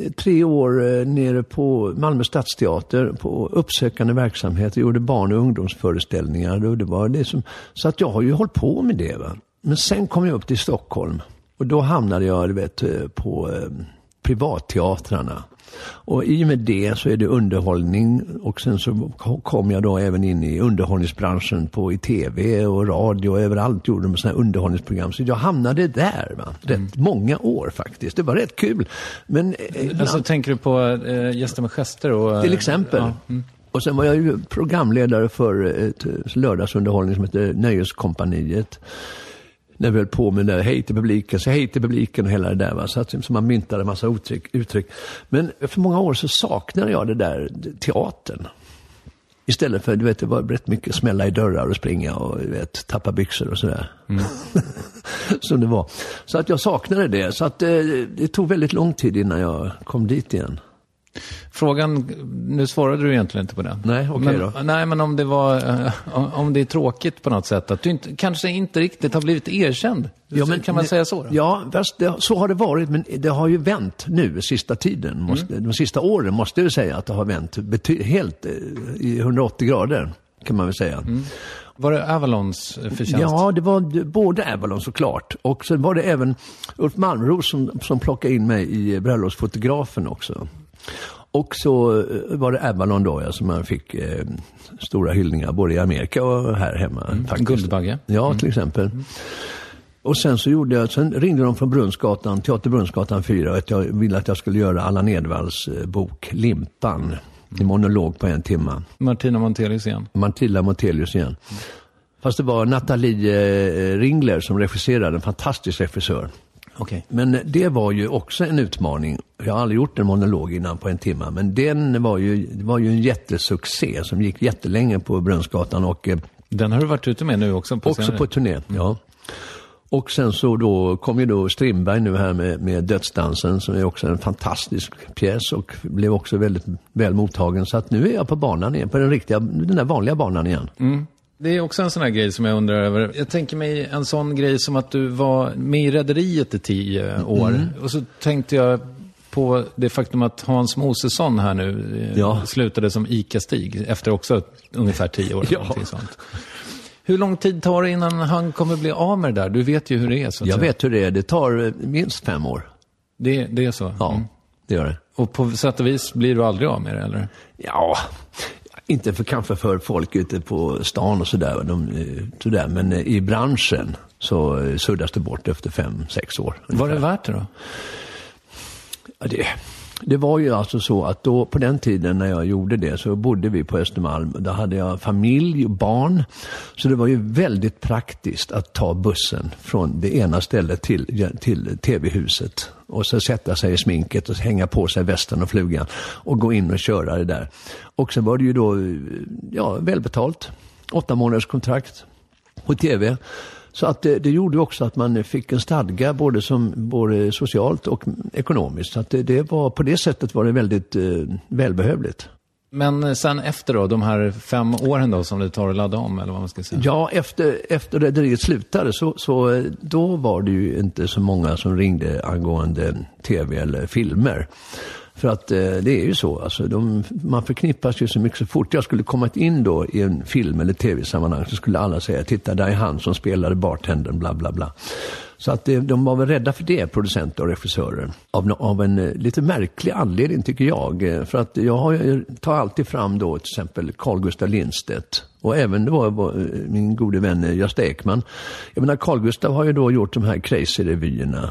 Speaker 2: eh, tre år eh, nere på Malmö stadsteater på uppsökande verksamhet. Jag gjorde barn och ungdomsföreställningar. Och det var liksom, så att jag har ju hållit på med det. Va? Men sen kom jag upp till Stockholm och då hamnade jag du vet, eh, på privatteatrarna. Och i och med det så är det underhållning och sen så kom jag då även in i underhållningsbranschen på i tv och radio och överallt gjorde de sådana underhållningsprogram. Så jag hamnade där va? rätt många år faktiskt. Det var rätt kul. Men eh, ibland-
Speaker 1: Alltså tänker du på äh, Gäster med gester och...
Speaker 2: till exempel.
Speaker 1: Ja. Mm.
Speaker 2: Och sen var jag ju programledare för ett eh, lördagsunderhållning som heter Nöjeskompaniet. När vi höll på med det hej till publiken, så hej till publiken och hela det där. Va? Så, att, så man myntade en massa uttryck, uttryck. Men för många år så saknade jag det där teatern. Istället för, du vet, det var rätt mycket smälla i dörrar och springa och du vet, tappa byxor och sådär. Som det var. Så att jag saknade det. Så att eh, det tog väldigt lång tid innan jag kom dit igen.
Speaker 1: Frågan, nu svarade du egentligen inte på den.
Speaker 2: Nej, okej
Speaker 1: men,
Speaker 2: då.
Speaker 1: Nej, men om det var, eh, om- det är tråkigt på något sätt, att du inte, kanske inte riktigt har blivit erkänd. kan man säga så? Då?
Speaker 2: Ja, det, så har det varit, men det har ju vänt nu sista tiden. Måste,
Speaker 1: Mm.
Speaker 2: De sista åren måste jag säga att det har vänt bety- helt eh, i 180 grader, kan man väl säga.
Speaker 1: Var det Avalons eh, förtjänst?
Speaker 2: Ja, det var både Avalon såklart. Och sen var det även Ulf Malmros som, som plockade in mig i bröllopsfotografen också. Och så eh, var det Avalon då, ja, som man fick eh, stora hyllningar både i Amerika och här hemma. faktiskt.
Speaker 1: Mm. Guldbagge.
Speaker 2: Ja, till exempel. Och sen så gjorde jag, sen ringde de från Brunnsgatan, Teater Brunnsgatan 4 och att jag ville att jag skulle göra Allan Edwalls eh, bok Limpan. En monolog på en timme.
Speaker 1: Martina Montelius igen.
Speaker 2: Mantilla Montelius igen. Fast det var Nathalie eh, Ringler som regisserade, en fantastisk regissör.
Speaker 1: Okej.
Speaker 2: Men det var ju också en utmaning. Jag har aldrig gjort en monolog innan på en timme, men den var ju, det var ju en jättesuccé som gick jättelänge på Brunnsgatan och eh,
Speaker 1: Den har du varit ute med nu också på
Speaker 2: också
Speaker 1: senare.
Speaker 2: på turné. Ja. Och sen så då kom ju då Strindberg nu här med, med Dödsdansen som är också en fantastisk pjäs och blev också väldigt väl mottagen. Så att nu är jag på banan igen, på den riktiga, den där vanliga banan igen.
Speaker 1: Det är också en sån här grej som jag undrar över. Jag tänker mig en sån grej som att du var med i Rederiet i tio år.
Speaker 2: Mm.
Speaker 1: Och så tänkte jag på det faktum att Hans Mosesson här nu eh,
Speaker 2: Ja.
Speaker 1: slutade som ICA-Stig efter också ungefär tio år.
Speaker 2: Ja.
Speaker 1: Sånt. Hur lång tid tar det innan han kommer bli av med det där? Du vet ju hur det är. Så
Speaker 2: Jag
Speaker 1: säga.
Speaker 2: vet hur det är, det tar eh, minst fem år.
Speaker 1: Det, det är så?
Speaker 2: Ja,
Speaker 1: Mm.
Speaker 2: det gör det.
Speaker 1: Och på sätt och vis blir du aldrig av med det, eller?
Speaker 2: Ja, inte för, kanske för folk ute på stan och sådär, eh, sådär men eh, i branschen så eh, suddas det bort efter fem, sex år.
Speaker 1: Var det värt det då?
Speaker 2: Ja, det, det var ju alltså så att då, på den tiden när jag gjorde det så bodde vi på Östermalm. Då hade jag familj och barn. Så det var ju väldigt praktiskt att ta bussen från det ena stället till, till tv-huset. Och så sätta sig i sminket och hänga på sig västen och flugan. Och gå in och köra det där. Och sen var det ju då, ja, välbetalt. Åtta månaders kontrakt på tv. Så att det, det gjorde också att man fick en stadga både, som, både socialt och ekonomiskt. Så att det, det var, på det sättet var det väldigt eh, välbehövligt.
Speaker 1: Men sen efter då, de här fem åren då som det tar att ladda om, eller vad man ska säga?
Speaker 2: Ja, efter, efter rederiet slutade så, så eh, då var det ju inte så många som ringde angående tv eller filmer. För att eh, det är ju så, alltså, de, man förknippas ju så mycket. Så fort jag skulle kommit in då i en film eller tv-sammanhang så skulle alla säga, titta där är han som spelade bartendern, bla bla bla. Så att det, de var väl rädda för det, producenter och regissörer. Av, av en eh, lite märklig anledning tycker jag. Eh, för att jag har, jag tar alltid fram då till exempel Carl Gustaf Lindstedt. Och även det var, eh, min gode vän Gösta Ekman. Jag menar Carl Gustaf har ju då gjort de här crazy-revyerna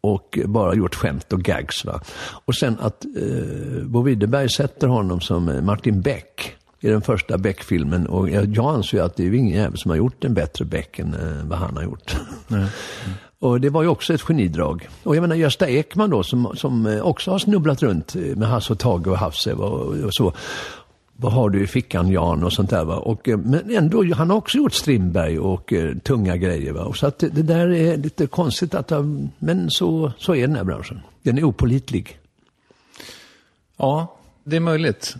Speaker 2: och bara gjort skämt och gags. Va? Och sen att eh, Bo Widerberg sätter honom som eh, Martin Beck i den första Beck-filmen. Och jag, jag anser att det är ingen jävel som har gjort en bättre Beck än eh, vad han har gjort. Och det var ju också ett genidrag. Och jag menar Gösta Ekman då som, som eh, också har snubblat runt eh, med Hasse och Tage och Hasse och, och så. Vad har du i fickan Jan och sånt där va. Och, eh, men ändå, han har också gjort Strindberg och eh, tunga grejer va. Och så att det, det där är lite konstigt att, men så, så är den här branschen. Den är opolitlig.
Speaker 1: Ja, det är möjligt.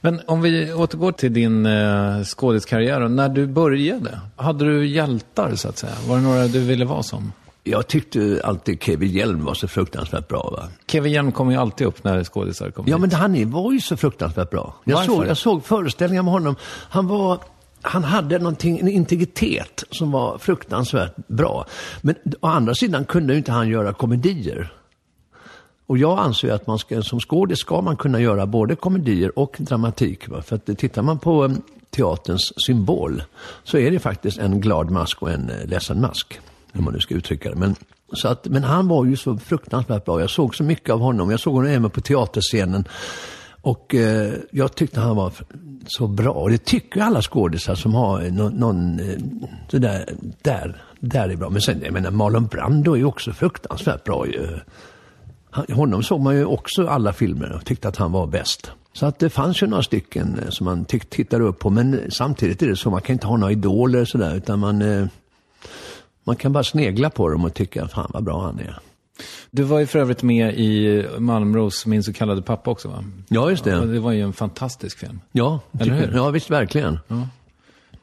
Speaker 1: Men om vi återgår till din eh, skådiskarriär. När du började, hade du hjältar så att säga? Var det några du ville vara som?
Speaker 2: Jag tyckte alltid Kevin Hjelm var så fruktansvärt bra va.
Speaker 1: Kevin Hjelm kommer ju alltid upp när skådisar kommer
Speaker 2: Ja,
Speaker 1: hit.
Speaker 2: men han var ju så fruktansvärt bra. Jag
Speaker 1: Varför?
Speaker 2: såg, jag såg föreställningar med honom. Han var... Han hade någonting, en integritet som var fruktansvärt bra. Men å andra sidan kunde inte han göra komedier. Och jag anser att man ska, som skådis ska man kunna göra både komedier och dramatik. Va? För att tittar man på teaterns symbol så är det faktiskt en glad mask och en eh, ledsen mask. Hur man nu ska uttrycka det. Men, så att, men han var ju så fruktansvärt bra. Jag såg så mycket av honom. Jag såg honom även på teaterscenen. Och eh, jag tyckte han var så bra. Och det tycker alla skådisar som har någon, eh, någon där, där, där är bra. Men sen, jag menar, Marlon Brando är ju också fruktansvärt bra ju. Honom såg man ju också alla filmer och tyckte att han var bäst. Så att det fanns ju några stycken eh, som man tittade upp på. Men samtidigt är det så, man kan inte ha några idoler sådär. Utan man, eh, man kan bara snegla på dem och tycka, fan vad bra han är.
Speaker 1: Du var ju för övrigt med i Malmros Min så kallade pappa också va?
Speaker 2: Ja, just det.
Speaker 1: Ja, det var ju en fantastisk film.
Speaker 2: Ja,
Speaker 1: Eller hur?
Speaker 2: ja visst verkligen.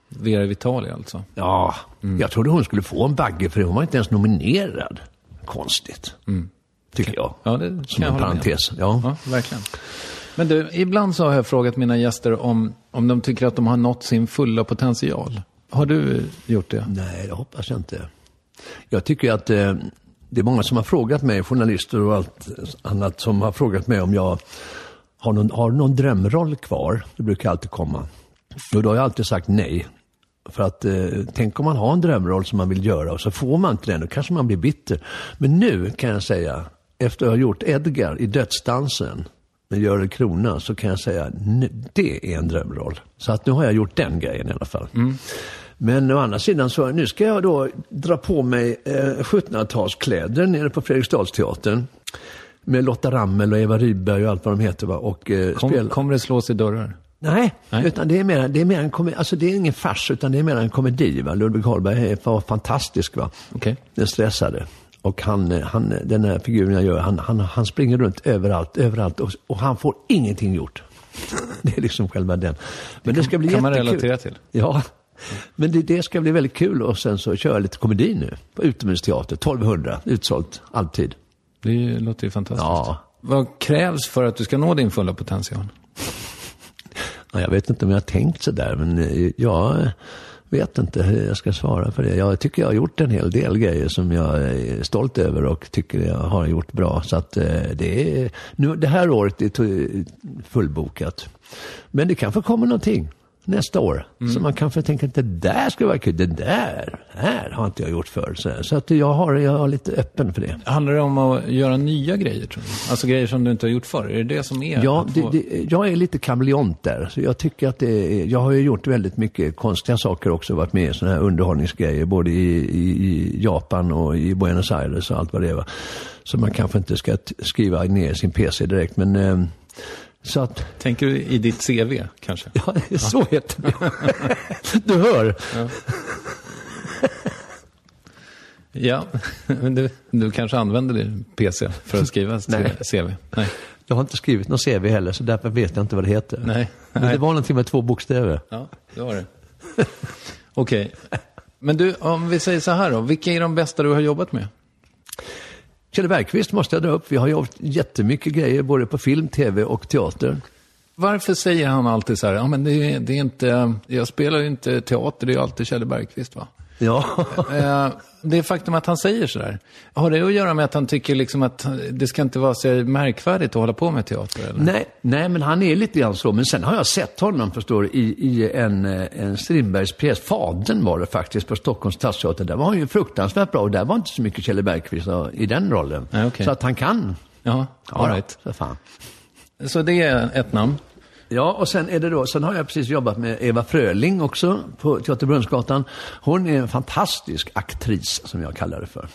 Speaker 1: Vera Vitali alltså.
Speaker 2: Ja, jag trodde hon skulle få en bagge för hon var inte ens nominerad. Konstigt. Tycker jag.
Speaker 1: Ja, det kan
Speaker 2: Som
Speaker 1: jag
Speaker 2: en parentes. Ja.
Speaker 1: Ja, verkligen. Men du, ibland så har jag frågat mina gäster om, om de tycker att de har nått sin fulla potential. Har du gjort det?
Speaker 2: Nej, det hoppas jag inte. Jag tycker att eh, det är många som har frågat mig, journalister och allt annat, som har frågat mig om jag har någon, har någon drömroll kvar. Det brukar alltid komma. Och då har jag alltid sagt nej. För att eh, tänk om man har en drömroll som man vill göra och så får man inte den, då kanske man blir bitter. Men nu kan jag säga, efter att ha gjort Edgar i Dödsdansen med Görel Krona, så kan jag säga, nu, det är en drömroll. Så att nu har jag gjort den grejen i alla fall. Men å andra sidan så, nu ska jag då dra på mig eh, 1700-talskläder nere på Fredriksdalsteatern. Med Lotta Rammel och Eva Rydberg och allt vad de heter va. Och eh,
Speaker 1: Kom,
Speaker 2: spela.
Speaker 1: Kommer det slås i dörrar?
Speaker 2: Nej,
Speaker 1: Nej.
Speaker 2: utan det är mer, det är mer en komedi, alltså det är ingen fars utan det är mer en komedi. Va? Ludvig Holberg var fantastisk va.
Speaker 1: Okej.
Speaker 2: Den stressade. Och han, eh, han, den här figuren jag gör, han, han, han springer runt överallt, överallt och, och han får ingenting gjort. Det är liksom själva den. Men det ska bli
Speaker 1: kan man
Speaker 2: jättekul.
Speaker 1: relatera till.
Speaker 2: Ja, men det, det ska bli väldigt kul och sen så köra lite komedi nu. På utomhusteater, 1200, utsålt alltid.
Speaker 1: Det låter ju fantastiskt.
Speaker 2: Ja.
Speaker 1: Vad krävs för att du ska nå din fulla potential?
Speaker 2: Ja, Jag vet inte om jag har tänkt sådär, men eh, jag vet inte hur jag ska svara för det. Jag tycker jag har gjort en hel del grejer som jag är stolt över och tycker jag har gjort bra. Så att eh, det är, nu, det här året är fullbokat. Men det kanske kommer någonting nästa år. Så man kanske tänker att det där skulle vara kul. Det där, här har inte jag gjort förr. Så, så att jag, har, jag är lite öppen för det.
Speaker 1: Handlar det om att göra nya grejer tror du? Alltså grejer som du inte har gjort förr? Är det det som är?
Speaker 2: Ja, det,
Speaker 1: få-
Speaker 2: det, jag är lite kameleont där. Så jag tycker att det är, jag har ju gjort väldigt mycket konstiga saker också. Varit med i sådana här underhållningsgrejer. Både i, i, i Japan och i Buenos Aires och allt vad det var. Så man kanske inte ska skriva ner sin PC direkt. Men eh, så att,
Speaker 1: Tänker du i ditt CV kanske?
Speaker 2: ja, så heter det. du hör.
Speaker 1: Ja, men du, du kanske använder din PC för att skriva
Speaker 2: Nej.
Speaker 1: CV? Nej.
Speaker 2: Jag har inte skrivit någon CV heller, så därför vet jag inte vad det heter.
Speaker 1: Nej.
Speaker 2: Men det
Speaker 1: Nej.
Speaker 2: var någonting med två bokstäver.
Speaker 1: Ja, det var det. Okej. Men du, om vi säger så här då. Vilka är de bästa du har jobbat med?
Speaker 2: Kjell Bergqvist måste jag dra upp. Vi har gjort jättemycket grejer, både på film, tv och teater.
Speaker 1: Varför säger han alltid så här, ja men det är, det är inte, jag spelar ju inte teater, det är ju alltid Kjell Bergqvist va?
Speaker 2: Ja.
Speaker 1: Eh, det faktum att han säger så där, har det att göra med att han tycker liksom att det ska inte vara så märkvärdigt att hålla på med teater? Eller?
Speaker 2: Nej, nej, men han är lite grann så. Men sen har jag sett honom, förstår du, i, i en, eh, en Strindbergs pjäs. Fadern var det faktiskt på Stockholms stadsteater. Där var han ju fruktansvärt bra och där var inte så mycket Kjell Bergqvist i den rollen.
Speaker 1: Nej, okej.
Speaker 2: Så att han kan.
Speaker 1: Ja, all right.
Speaker 2: så fan.
Speaker 1: Så det är ett namn.
Speaker 2: Ja, och sen är det då, sen har jag precis jobbat med Eva Fröling också på Teaterbrunnsgatan. Hon är en fantastisk aktris, som jag kallar det för.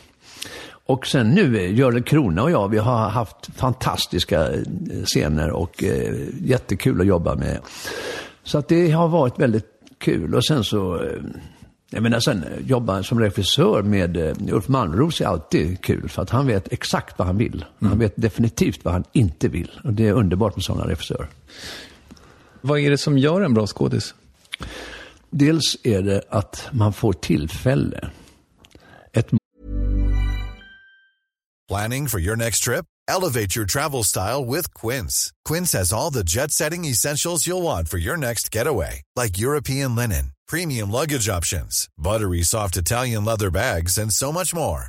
Speaker 2: Och sen nu, Görel Krona och jag, vi har haft fantastiska eh, scener och eh, jättekul att jobba med. Så att det har varit väldigt kul. Och sen så, eh, jag menar sen jobba som regissör med eh, Ulf Malmros är alltid kul. För att han vet exakt vad han vill. Han vet definitivt vad han inte vill. Och det är underbart med sådana regissörer.
Speaker 1: Vad är det som gör en bra skådis?
Speaker 2: Dels är det att man får tillfälle. Ett
Speaker 4: Planning for your next trip? Elevate your travel style with Quince. Quince has all the jet setting essentials you'll want for your next getaway, like European linen, premium luggage options, buttery soft Italian leather bags, and so much more.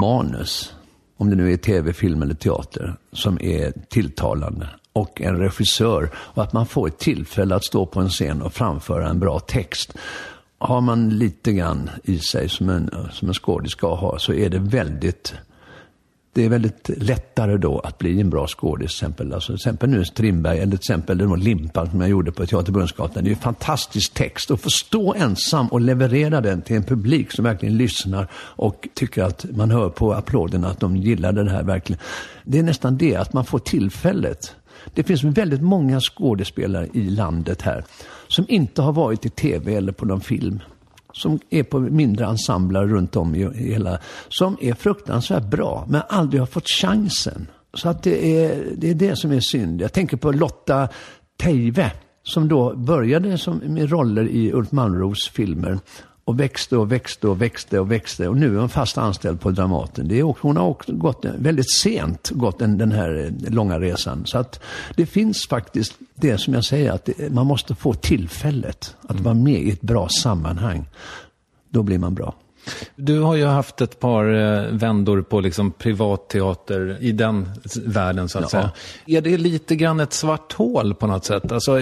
Speaker 2: Manus, om det nu är tv, film eller teater, som är tilltalande. Och en regissör. Och att man får ett tillfälle att stå på en scen och framföra en bra text. Har man lite grann i sig som en, som en skådis ska ha så är det väldigt det är väldigt lättare då att bli en bra skådis. Till exempel, alltså, till exempel nu Strindberg, eller till exempel den Limpan som jag gjorde på Teaterbrunnsgatan. Det är ju fantastisk text. Att få stå ensam och leverera den till en publik som verkligen lyssnar och tycker att man hör på applåderna att de gillar det här verkligen. Det är nästan det, att man får tillfället. Det finns väldigt många skådespelare i landet här som inte har varit i tv eller på någon film som är på mindre ensembler runt om i hela, som är fruktansvärt bra, men aldrig har fått chansen. Så att det är, det är det som är synd. Jag tänker på Lotta Teive, som då började som, med roller i Ulf Malmros filmer och växte och växte och växte och växte. Och nu är hon fast anställd på Dramaten. Det är, hon har också gått väldigt sent gått den, den här långa resan. Så att det finns faktiskt det som jag säger, att det, man måste få tillfället att vara med i ett bra sammanhang. Då blir man bra.
Speaker 1: Du har ju haft ett par eh, vändor på liksom privatteater i den världen så att
Speaker 2: Ja.
Speaker 1: säga. Är det lite grann ett svart hål på något sätt? Alltså,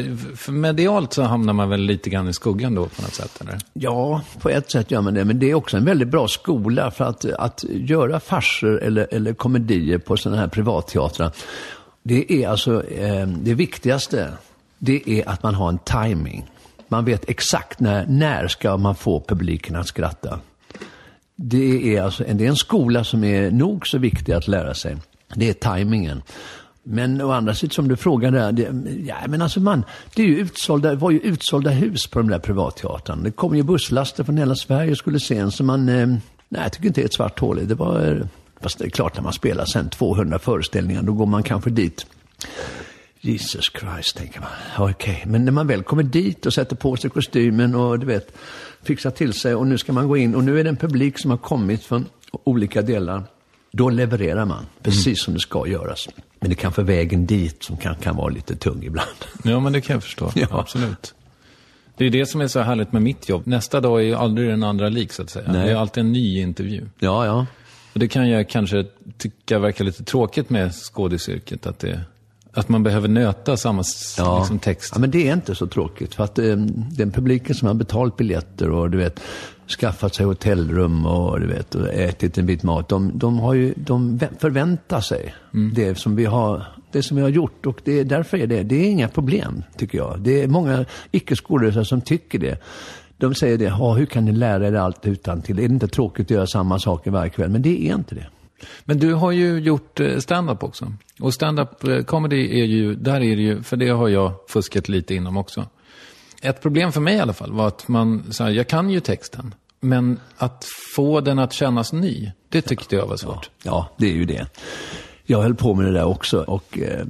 Speaker 1: medialt så hamnar man väl lite grann i skuggan då på något sätt, eller?
Speaker 2: Ja, på ett sätt gör man det. Men det är också en väldigt bra skola för att, att göra farser eller, eller komedier på sådana här privatteatrar. Det är alltså eh, det viktigaste. Det är att man har en timing. Man vet exakt när, när ska man få publiken att skratta. Det är alltså det är en skola som är nog så viktig att lära sig. Det är tajmingen. Men å andra sidan, som du frågade, det, ja, men alltså man, det, är ju utsålda, var ju utsålda hus på de där privatteatrarna. Det kom ju busslaster från hela Sverige och skulle se en, så man, eh, nej jag tycker inte det är ett svart hål. Det var, eh, fast det är klart när man spelar sen 200 föreställningar, då går man kanske dit. Jesus Christ, tänker man. Okej, men när man väl kommer dit och sätter på sig kostymen och du vet, fixar till sig och nu ska man gå in och nu är det en publik som har kommit från olika delar. Då levererar man, precis som det ska göras. Men det kan för vägen dit som kan, kan vara lite tung ibland.
Speaker 1: Ja, men det kan jag förstå.
Speaker 2: Ja.
Speaker 1: Absolut. Det är det som är så härligt med mitt jobb. Nästa dag är ju aldrig den andra lik, så att säga.
Speaker 2: Nej.
Speaker 1: Det är alltid en ny intervju.
Speaker 2: Ja, ja.
Speaker 1: Och det kan jag kanske tycka verkar lite tråkigt med skådisyrket. Att, det, att man behöver nöta samma
Speaker 2: Ja.
Speaker 1: liksom, text.
Speaker 2: ja, men det är inte så tråkigt. För att eh, den publiken som har betalt biljetter och du vet, skaffat sig hotellrum och du vet, och ätit en bit mat. De, de, har ju, de vä- förväntar sig det, som vi har, det som vi har gjort. Och det, är- därför är det, det är inga problem, tycker jag. Det är många icke-skådespelare som tycker det. De säger det, "Ja, hur kan ni lära er allt utan till? Är det inte tråkigt att göra samma saker varje kväll? Men det är inte det.
Speaker 1: Men du har ju gjort eh, stand-up också. Och stand-up eh, comedy är ju, där är det ju, för det har jag fuskat lite inom också. Ett problem för mig i alla fall var att man, så här, jag kan ju texten. Men att få den att kännas ny, det tyckte jag var svårt.
Speaker 2: Ja, det är ju det. Jag höll på med det där också och eh,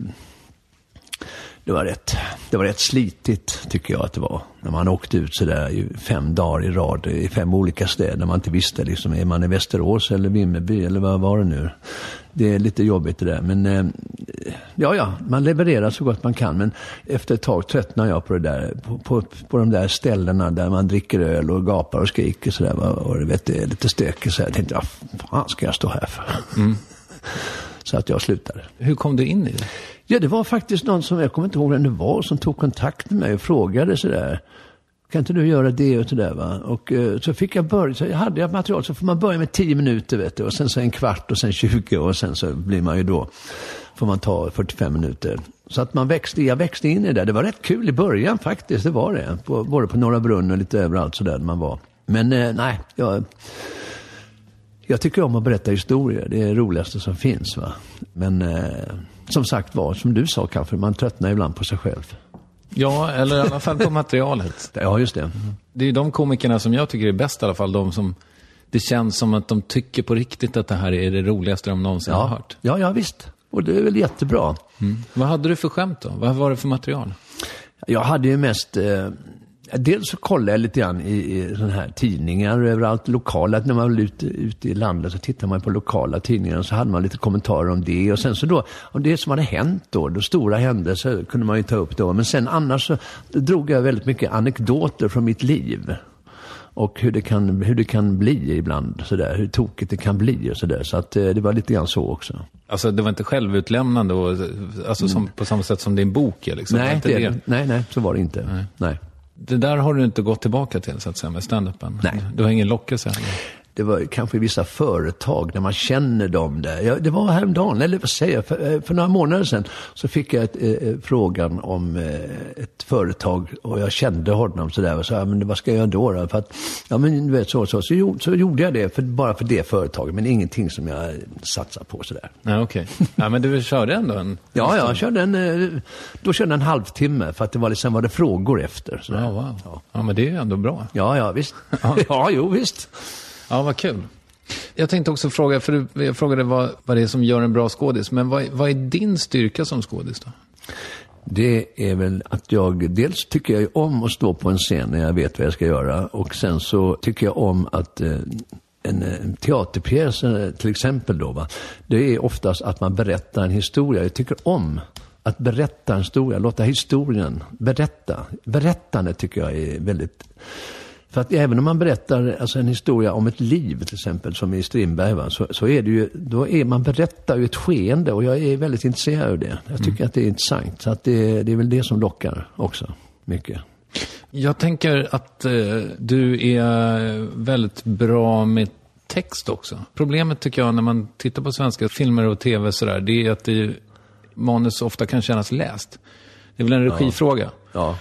Speaker 2: det, var rätt, det var rätt slitigt tycker jag att det var. När man åkte ut sådär fem dagar i rad i fem olika städer. Man inte visste liksom, är man i Västerås eller Vimmerby eller vad var det nu? Det är lite jobbigt det där. Men eh, ja, ja, man levererar så gott man kan. Men efter ett tag tröttnar jag på det där. På, på, på de där ställena där man dricker öl och gapar och skriker sådär. Och, och vet, det är lite stökigt. Så jag tänkte, vad fan ska jag stå här för? Så att jag slutade.
Speaker 1: Hur kom du in i det?
Speaker 2: Ja, det var faktiskt någon som, jag kommer inte ihåg vem det var, som tog kontakt med mig och frågade sådär. Kan inte du göra det och sådär va? Och eh, så fick jag börja, så jag hade jag material, så får man börja med 10 minuter vet du. Och sen så en kvart och sen 20 och sen så blir man ju då, får man ta 45 minuter. Så att man växte, jag växte in i det. Det var rätt kul i början faktiskt, det var det. På, både på Norra Brunn och lite överallt sådär där man var. Men eh, nej, jag, jag tycker om att berätta historier. Det är det roligaste som finns. Va? Men eh, som sagt var, som du sa kanske, man tröttnar ibland på sig själv.
Speaker 1: Ja, eller i alla fall på materialet.
Speaker 2: Ja, just det.
Speaker 1: Det är de komikerna som jag tycker är bäst i alla fall. De som, det känns som att de tycker på riktigt att det här är det roligaste de någonsin har
Speaker 2: Ja,
Speaker 1: hört.
Speaker 2: ja, ja visst. Och det är väl jättebra.
Speaker 1: Vad hade du för skämt då? Vad var det för material?
Speaker 2: Jag hade ju mest, eh, dels så kollade jag lite grann i, i sådana här tidningar och överallt lokala. När man var ute, ute i landet så tittade man på lokala tidningar och så hade man lite kommentarer om det. Och sen så då, om det som hade hänt då, då stora händelser kunde man ju ta upp då. Men sen annars så drog jag väldigt mycket anekdoter från mitt liv. Och hur det kan, hur det kan bli ibland, sådär, hur tokigt det kan bli och sådär. Så att eh, det var lite grann så också.
Speaker 1: Alltså det var inte självutlämnande och, alltså, som, på samma sätt som din bok är liksom. Det
Speaker 2: Nej,
Speaker 1: inte
Speaker 2: det, nej, nej, så var det inte. nej.
Speaker 1: Det där har du inte gått tillbaka till så att säga med standupen?
Speaker 2: Nej.
Speaker 1: Du har ingen lockelse?
Speaker 2: Det var kanske vissa företag när man känner dem där. Ja, det var häromdagen, eller vad säger jag, för, eh, för några månader sedan så fick jag ett, eh, frågan om eh, ett företag och jag kände honom sådär. Och så, ja, men vad ska jag göra då? då? För att, ja men du vet så så. Så, gjorde- så gjorde jag det för, bara för det företaget, men ingenting som jag satsar på sådär.
Speaker 1: Nej, okej. Ja, men du körde ändå en...
Speaker 2: Ja, ja, jag körde en, eh, då körde jag en halvtimme för att det var liksom, var det frågor efter. Sådär.
Speaker 1: Ja, wow. Ja, men det är ändå bra.
Speaker 2: Ja, ja, visst. ja, jo, visst.
Speaker 1: Ja, vad kul. Jag tänkte också fråga, för jag frågade vad, vad det är som gör en bra skådis. Men vad, vad är din styrka som skådis då?
Speaker 2: Det är väl att jag, dels tycker jag ju om att stå på en scen när jag vet vad jag ska göra. Och sen så tycker jag om att eh, en, en teaterpjäs eh, till exempel då, va? det är oftast att man berättar en historia. Jag tycker om att berätta en historia, låta historien berätta. Berättande tycker jag är väldigt för att även om man berättar alltså en historia om ett liv till exempel, som i Strindberg, va, så, så är det ju, då är man berättar ju ett skeende och jag är väldigt intresserad av det. Jag tycker att det är intressant. Så att det, det är väl det som lockar också, mycket.
Speaker 1: Jag tänker att eh, du är väldigt bra med text också. Problemet tycker jag när man tittar på svenska filmer och tv sådär, det är att det, manus ofta kan kännas läst. Det är väl en regifråga.
Speaker 2: Ja.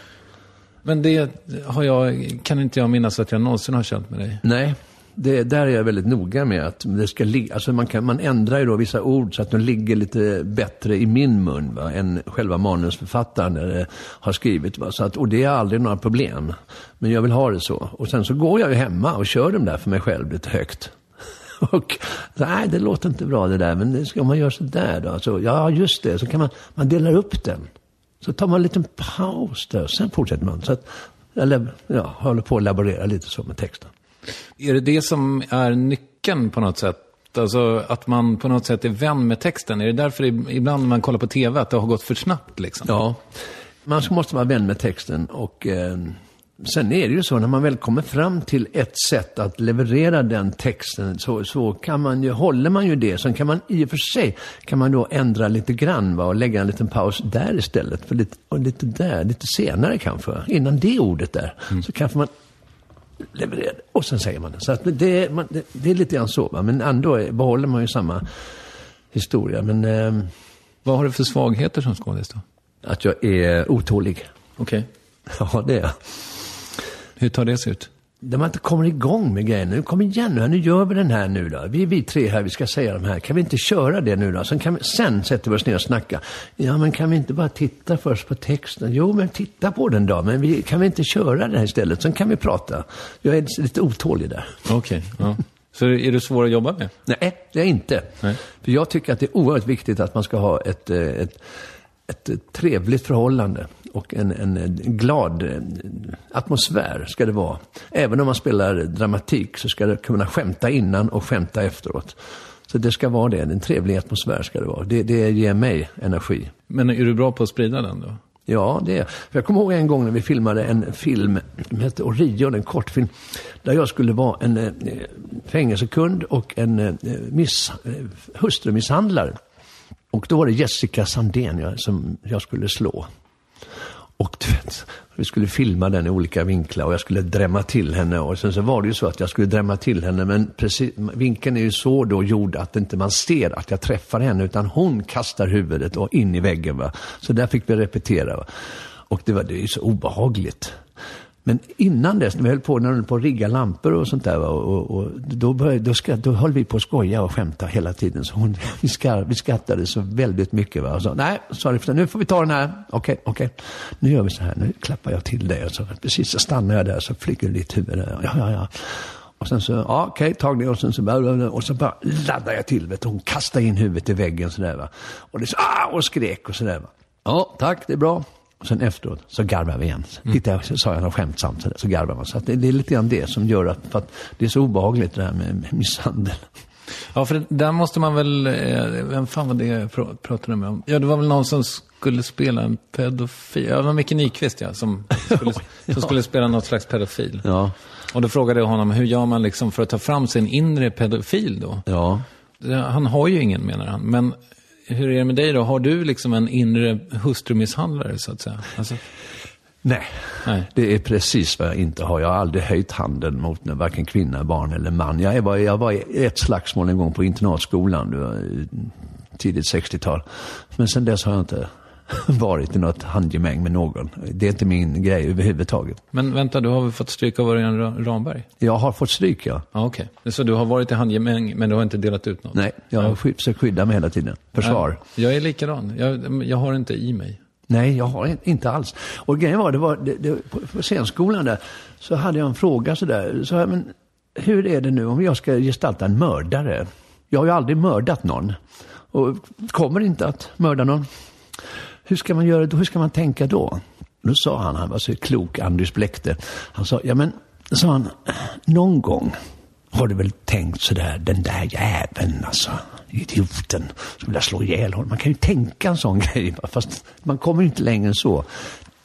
Speaker 1: Men det har jag, kan inte jag minnas att jag någonsin har känt med dig.
Speaker 2: Nej, det, där är jag väldigt noga med att det ska ligga, alltså man, kan, man ändrar ju då vissa ord så att de ligger lite bättre i min mun va, än själva manusförfattaren har skrivit. Va. Så att, och det är aldrig några problem. Men jag vill ha det så. Och sen så går jag ju hemma och kör dem där för mig själv lite högt. Och nej, det låter inte bra det där, men det ska man göra så där då? Så, ja, just det, så kan man, man delar upp den. Så tar man en liten paus där, sen fortsätter man. Så att, lab- ja, håller på att laborera lite så med texten.
Speaker 1: Är det det som är nyckeln på något sätt? Alltså att man på något sätt är vän med texten? Är det därför ib- ibland när man kollar på tv att det har gått för snabbt liksom?
Speaker 2: Ja, man måste vara vän med texten och eh, sen är det ju så när man väl kommer fram till ett sätt att leverera den texten så, så kan man ju, håller man ju det. Sen kan man i och för sig, kan man då ändra lite grann va, och lägga en liten paus där istället. För lite, och lite där, lite senare kanske, innan det ordet där. Så kanske man levererar och sen säger man det. Så att det, man, det, det är lite grann så va, men ändå behåller man ju samma historia. Men eh,
Speaker 1: Vad har du för svagheter som skådis då?
Speaker 2: att jag är otålig.
Speaker 1: Okej.
Speaker 2: Ja, det är jag.
Speaker 1: Hur tar det sig ut?
Speaker 2: Där man inte kommer igång med grejen. Nu kom igen nu, nu gör vi den här nu då. Vi är vi tre här, vi ska säga de här. Kan vi inte köra det nu då? Sen, kan vi, sen sätter vi oss ner och snackar. Ja, men kan vi inte bara titta först på texten? Jo, men titta på den då. Men vi, kan vi inte köra det här istället? Sen kan vi prata. Jag är lite otålig där.
Speaker 1: Okej. ja. Så är du svår att jobba med?
Speaker 2: Nej, det är inte.
Speaker 1: Nej.
Speaker 2: För jag tycker att det är oerhört viktigt att man ska ha ett, eh, ett, ett, ett trevligt förhållande och en, en, en glad eh, atmosfär ska det vara. Även om man spelar dramatik så ska det kunna skämta innan och skämta efteråt. Så det ska vara det, en trevlig atmosfär ska det vara. Det, det ger mig energi.
Speaker 1: Men är du bra på att sprida den då?
Speaker 2: Ja, det är Jag kommer ihåg en gång när vi filmade en film som hette Orion, en kortfilm. Där jag skulle vara en eh, fängelsekund och en eh, miss, eh, hustrumisshandlare. Och då var det Jessica Sandén jag, som jag skulle slå. Och du vet, vi skulle filma den i olika vinklar och jag skulle drämma till henne. Och sen så var det ju så att jag skulle drämma till henne, men precis, vinkeln är ju så då gjord att inte man ser att jag träffar henne, utan hon kastar huvudet och in i väggen. Va? Så där fick vi repetera. Va? Och det var det är ju så obehagligt. Men innan dess, när vi höll på, när vi höll på att rigga lampor och sånt där, och, och, då, började, då, ska, då höll vi på att skoja och skämta hela tiden. Så hon, vi, skar, vi skrattade så väldigt mycket. Va, och så, nej, sa nu får vi ta den här. Okej, okej. Nu gör vi så här, nu klappar jag till dig. Och så, precis så stannar jag där, så flyger ditt huvud där. Ja, ja, ja. Och sen så, ja okej, tagning och sen så bara, och så bara laddar jag till. Vet du. Hon kastar in huvudet i väggen sådär va. Och det så, ah, och skrek och sådär va. Ja, tack, det är bra. Och sen efteråt så garvar vi igen.
Speaker 1: Mm.
Speaker 2: Titta, sa jag något skämtsamt så, garvar man. Så det, det är lite grann det som gör att, att det är så obehagligt det här med misshandel.
Speaker 1: Ja, för där måste man väl, eh, vem fan var det jag pr- pratade med om? Ja, det var väl någon som skulle spela en pedofil, ja, det var Micke Nyqvist ja, som skulle, som skulle spela något slags pedofil.
Speaker 2: Ja,
Speaker 1: Och då frågade jag honom, hur gör man liksom för att ta fram sin inre pedofil då?
Speaker 2: ja.
Speaker 1: Han har ju ingen menar han, men hur är det med dig då? Har du liksom en inre hustrumisshandlare så att säga? Alltså,
Speaker 2: Nej,
Speaker 1: Nej.
Speaker 2: det är precis vad jag inte har. Jag har aldrig höjt handen mot varken kvinna, barn eller man. Jag var, jag var i ett slagsmål en gång på internatskolan, tidigt 60-tal. Men sen dess har jag inte varit i något handgemäng med någon. Det är inte min grej överhuvudtaget.
Speaker 1: men vänta, du har väl fått stryk av Örjan Ra- Ramberg?
Speaker 2: Jag har fått stryk, ja.
Speaker 1: Ja, okej. Så du har varit i handgemäng, men du har inte delat ut något?
Speaker 2: Nej, jag har försökt skydda mig hela tiden. Försvar.
Speaker 1: Nej, Jag är likadan. Jag, jag har inte i mig.
Speaker 2: Nej, jag har in- inte alls. Och grejen var, det var det, det, på, på scenskolan där, så hade jag en fråga sådär. Så men hur är det nu om jag ska gestalta en mördare? Jag har ju aldrig mördat någon. Och kommer inte att mörda någon. Hur ska man göra då? Hur ska man tänka då? Då sa han, han var så klok, Anders Bleckte, Han sa, ja men, sa han, någon gång har du väl tänkt sådär, den där jäveln alltså, idioten, som vill jag slå ihjäl honom. Man kan ju tänka en sån grej, fast man kommer inte längre än så.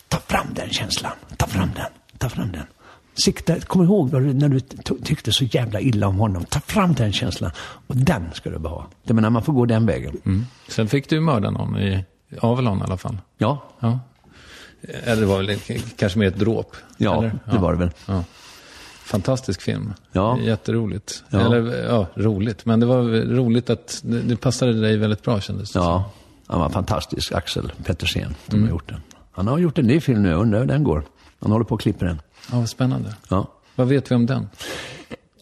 Speaker 2: Ta fram den känslan, ta fram den, ta fram den. Sikta, kom ihåg du, när du tyckte så jävla illa om honom. Ta fram den känslan. Och den ska du bara ha. Jag menar, man får gå den vägen. Mm.
Speaker 1: Sen fick du mörda någon i Avalon i alla fall.
Speaker 2: Ja,
Speaker 1: Ja. Eller det var väl kanske mer ett dråp?
Speaker 2: ja
Speaker 1: eller?
Speaker 2: det var det väl.
Speaker 1: Ja. Fantastisk film.
Speaker 2: Ja.
Speaker 1: Jätteroligt.
Speaker 2: Ja.
Speaker 1: Eller, ja, roligt. Men det var roligt att det, det passade dig väldigt bra kändes det
Speaker 2: Ja, han var fantastisk, Axel Pettersen, som har gjort den. Han har gjort en ny film nu, undrar hur den går. Han håller på att klippa den.
Speaker 1: Ja, vad spännande.
Speaker 2: Ja.
Speaker 1: Vad vet vi om den?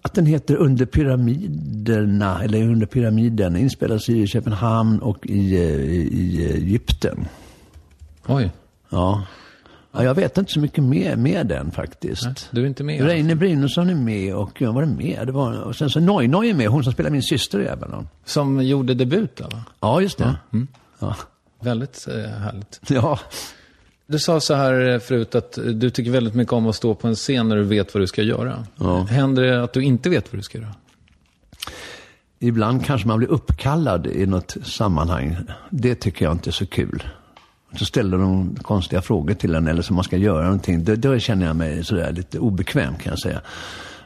Speaker 2: Att den heter Under pyramiderna, eller Under pyramiden, inspelas i Köpenhamn och i, eh, i Egypten.
Speaker 1: Oj,
Speaker 2: Ja. ja, jag vet inte så mycket mer med den faktiskt.
Speaker 1: du är inte med?
Speaker 2: Reine Brynolfsson är med och ja, vad är det var, och sen så Noi Noi är med, hon som spelar min syster i Avalon.
Speaker 1: Som gjorde debut då, va?
Speaker 2: Ja, just det. Ja.
Speaker 1: Väldigt eh, härligt.
Speaker 2: ja.
Speaker 1: Du sa så här eh, förut att eh, du tycker väldigt mycket om att stå på en scen när du vet vad du ska göra.
Speaker 2: Ja.
Speaker 1: Händer det att du inte vet vad du ska göra?
Speaker 2: Ibland kanske man blir uppkallad i något sammanhang. Det tycker jag inte är så kul. Så ställer de konstiga frågor till en eller så man ska göra någonting. Då, då känner jag mig sådär lite obekväm kan jag säga.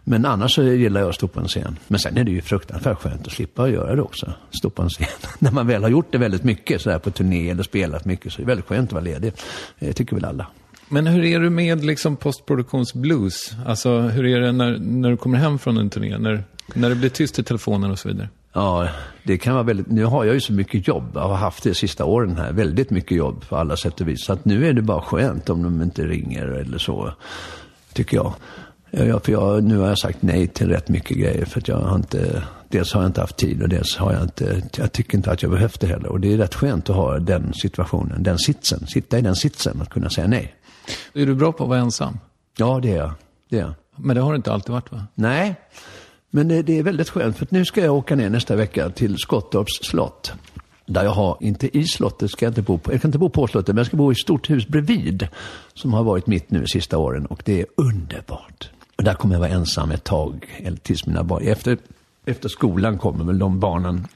Speaker 2: Men annars så gillar jag att stå på en scen. Men sen är det ju fruktansvärt skönt att slippa göra det också. Stå på en scen. När man väl har gjort det väldigt mycket sådär på turné eller spelat mycket så är det väldigt skönt att vara ledig. Det tycker väl alla.
Speaker 1: Men hur är du med liksom postproduktionsblues? Alltså hur är det när, när du kommer hem från en turné? När, när det blir tyst i telefonen och så vidare?
Speaker 2: Ja, det kan vara väldigt, nu har jag ju så mycket jobb, jag har haft det de sista åren här, väldigt mycket jobb på alla sätt och vis. Så att nu är det bara skönt om de inte ringer eller så, tycker jag. Ja, för jag, nu har jag sagt nej till rätt mycket grejer för att jag har inte, dels har jag inte haft tid och dels har jag inte, jag tycker inte att jag behövt det heller. Och det är rätt skönt att ha den situationen, den sitsen, sitta i den sitsen, att kunna säga nej.
Speaker 1: Är du bra på att vara ensam?
Speaker 2: Ja, det är jag. Det är jag.
Speaker 1: Men det har du inte alltid varit va?
Speaker 2: Nej, men det, det är väldigt skönt för att nu ska jag åka ner nästa vecka till Skottorps slott. Där jag har, inte i slottet ska jag inte bo på, jag kan inte bo på slottet, men jag ska bo i ett stort hus bredvid. Som har varit mitt nu de sista åren och det är underbart. Och där kommer jag vara ensam ett tag, eller tills mina barn, efter, efter skolan kommer väl de barnen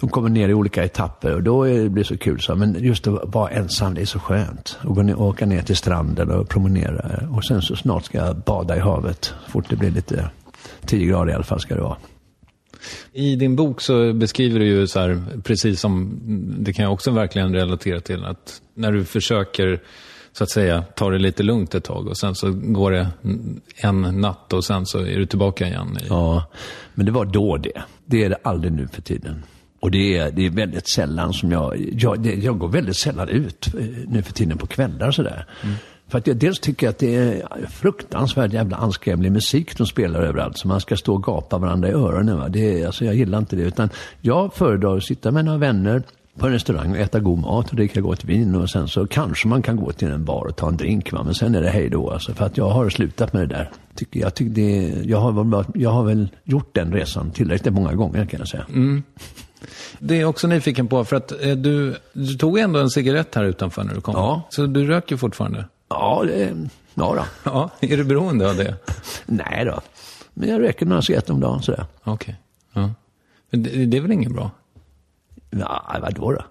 Speaker 2: De kommer ner i olika etapper och då är det blir det så kul. Så. Men just att vara ensam, det är så skönt. Och gå ner, åka ner till stranden och promenera. Och sen så snart ska jag bada i havet. Fort det blir lite 10 grader i alla fall ska det vara.
Speaker 1: I din bok så beskriver du ju så här, precis som, det kan jag också verkligen relatera till, att när du försöker så att säga ta det lite lugnt ett tag och sen så går det en natt och sen så är du tillbaka igen.
Speaker 2: Ja, men det var då det. Det är det aldrig nu för tiden. Och det är, det är väldigt sällan som jag, jag, det, jag går väldigt sällan ut eh, nu för tiden på kvällar och sådär. Mm. För att jag dels tycker att det är fruktansvärt jävla anskrämlig musik de spelar överallt. Så man ska stå och gapa varandra i öronen. Va? Det är, alltså, jag gillar inte det. Utan jag föredrar att sitta med några vänner på en restaurang och äta god mat och dricka gott vin. Och sen så kanske man kan gå till en bar och ta en drink. Va? Men sen är det hej då. Alltså, för att jag har slutat med det där. Tycker, jag, tycker det, jag, har, jag har väl gjort den resan tillräckligt många gånger kan jag säga.
Speaker 1: Mm. Det är jag också nyfiken på, för att eh, du, du tog ändå en cigarett här utanför när du kom.
Speaker 2: Ja.
Speaker 1: Så du röker fortfarande?
Speaker 2: Ja, det, ja då.
Speaker 1: Ja, är du beroende av det?
Speaker 2: Nej då. Men jag röker några cigaretter om dagen sådär.
Speaker 1: Okej. Okay. Ja. Men det, det är väl inget bra?
Speaker 2: Nej, vadå då?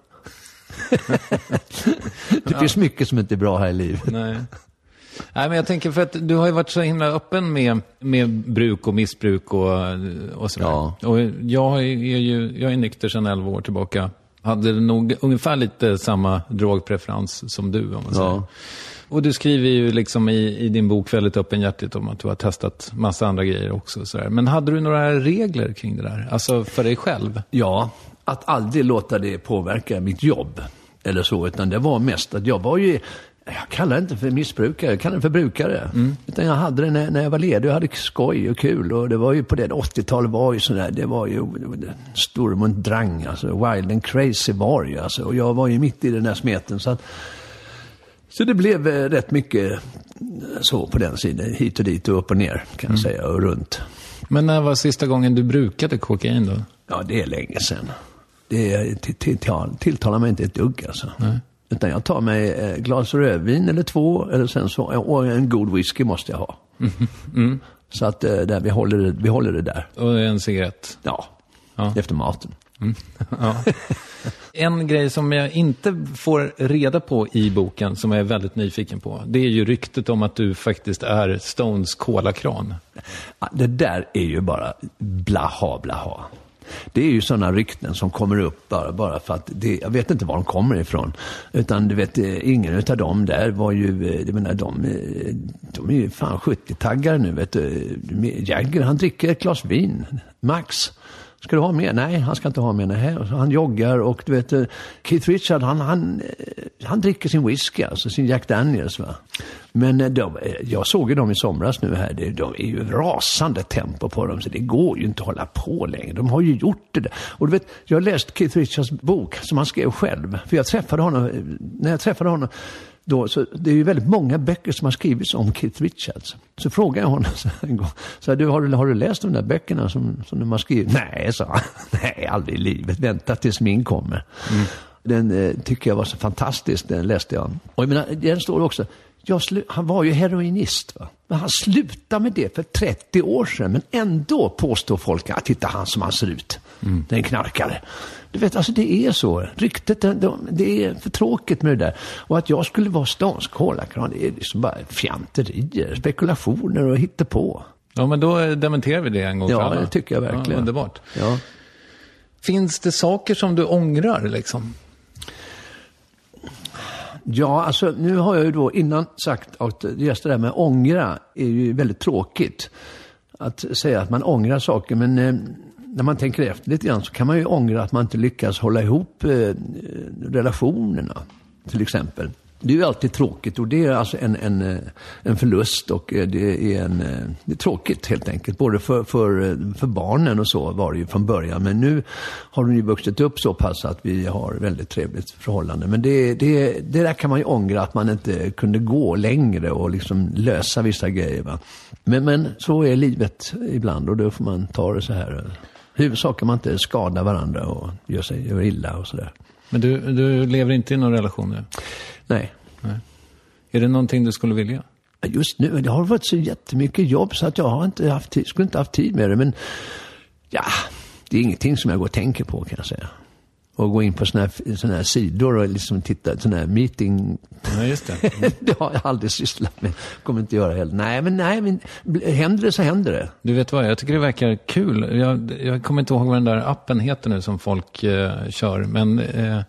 Speaker 2: det finns mycket som inte är bra här i livet.
Speaker 1: Nej. Nej, men jag tänker för att du har ju varit så himla öppen med, med bruk och missbruk och, och sådär.
Speaker 2: Ja.
Speaker 1: Och jag är ju jag är nykter sedan 11 år tillbaka. Hade nog ungefär lite samma drogpreferens som du, om man säger.
Speaker 2: Ja.
Speaker 1: Och du skriver ju liksom i, i din bok väldigt öppenhjärtigt om att du har testat massa andra grejer också. Sådär. Men hade du några regler kring det där? Alltså för dig själv?
Speaker 2: Ja, att aldrig låta det påverka mitt jobb. Eller så, utan det var mest att jag var ju, jag kallar det inte för missbrukare, jag kallar det för brukare.
Speaker 1: Mm.
Speaker 2: Utan jag hade det när, när jag var ledig, jag hade skoj och kul. Och det var ju på det 80-talet var ju sådär, det var ju Sturm och Drang, alltså Wild and Crazy var ju alltså. Och jag var ju mitt i den där smeten. Så att, så det blev eh, rätt mycket så på den sidan, hit och dit och upp och ner kan jag säga, och runt.
Speaker 1: Men när var sista gången du brukade kokain då?
Speaker 2: Ja, det är länge sedan. Det till, till, till, tilltalar mig inte ett dugg alltså.
Speaker 1: Nej.
Speaker 2: Utan jag tar mig ett glas rödvin eller två, eller sen så, och en god whisky måste jag ha.
Speaker 1: Mm.
Speaker 2: Så att eh, där, vi, håller det, vi håller det där.
Speaker 1: Och en cigarett?
Speaker 2: Ja,
Speaker 1: Ja.
Speaker 2: efter maten.
Speaker 1: Ja. En grej som jag inte får reda på i boken, som jag är väldigt nyfiken på, det är ju ryktet om att du faktiskt är Stones kolakran.
Speaker 2: Det där är ju bara blaha blaha. Det är ju sådana rykten som kommer upp bara, bara för att det, jag vet inte var de kommer ifrån. Utan du vet, eh, ingen utav dem där var ju, eh, jag menar de, eh, de är ju fan 70-taggare nu vet du. Jagger han dricker ett glas vin, max. Ska du ha mer? Nej, han ska inte ha mer. Nej. Han joggar och du vet, eh, Keith Richard han, han, eh, han dricker sin whisky, alltså sin Jack Daniels. Va? Men eh, de, jag såg ju dem i somras nu här. Det- De är ju rasande tempo på dem, så det går ju inte att hålla på längre. De har ju gjort det där. Och du vet, jag har läst Keith Richards bok som han skrev själv. För jag träffade honom, när jag träffade honom då, så det är ju väldigt många böcker som har skrivits om Keith Richards. Så frågade jag honom så en gång, så du, har, du, har du läst de där böckerna som, som de har skrivit? Nej, sa han. Nej, aldrig i livet. Vänta tills min kommer. Den eh, tycker jag var så fantastisk, den läste jag. Och jag menar, den står också, han var ju heroinist. Va? Men han slutade med det för 30 år sedan. Men ändå påstår folk att titta han som han ser ut. Det är en knarkare. Du vet, alltså det är så. Ryktet, det, är för tråkigt med det där. Och att jag skulle vara stans kolakran, det är liksom bara fjanterier, spekulationer och hittepå.
Speaker 1: Ja, men då eh, dementerar vi det en gång för
Speaker 2: Ja,
Speaker 1: alla.
Speaker 2: det tycker jag verkligen.
Speaker 1: Ja, underbart.
Speaker 2: Ja.
Speaker 1: Finns det saker som du ångrar liksom?
Speaker 2: Ja, alltså nu har jag ju då innan sagt att just det där med ångra är ju väldigt tråkigt. Att säga att man ångrar saker, men eh, när man tänker efter lite grann så kan man ju ångra att man inte lyckas hålla ihop eh, relationerna, till exempel. Det är ju alltid tråkigt och det är alltså en, en, eh, en förlust och eh, det är, en, eh, det är tråkigt helt enkelt. Både för, för, för barnen och så var det ju från början. Men nu har de ju vuxit upp så pass att vi har väldigt trevligt förhållande. Men det, det, det där kan man ju ångra att man inte kunde gå längre och liksom lösa vissa grejer. Va? Men, men så är livet ibland och då får man ta det så här. Huvudsaken man inte skadar varandra och gör sig gör illa och sådär.
Speaker 1: Men du, du lever inte i någon relation nu?
Speaker 2: Nej.
Speaker 1: Nej. Är det någonting du skulle vilja?
Speaker 2: Just nu, det har varit så jättemycket jobb så att jag har inte haft tid, skulle inte haft tid med det. Men ja, det är ingenting som jag går och tänker på kan jag säga. Och gå in på sådana här, såna här sidor och liksom titta, sådana här meeting.
Speaker 1: Ja, just det.
Speaker 2: det har jag aldrig sysslat med. Kommer inte göra heller. Nej, men nej, men händer det så händer det.
Speaker 1: Du vet vad, jag tycker det verkar kul. Jag, jag kommer inte ihåg vad den där appen heter nu som folk eh, kör. Men eh,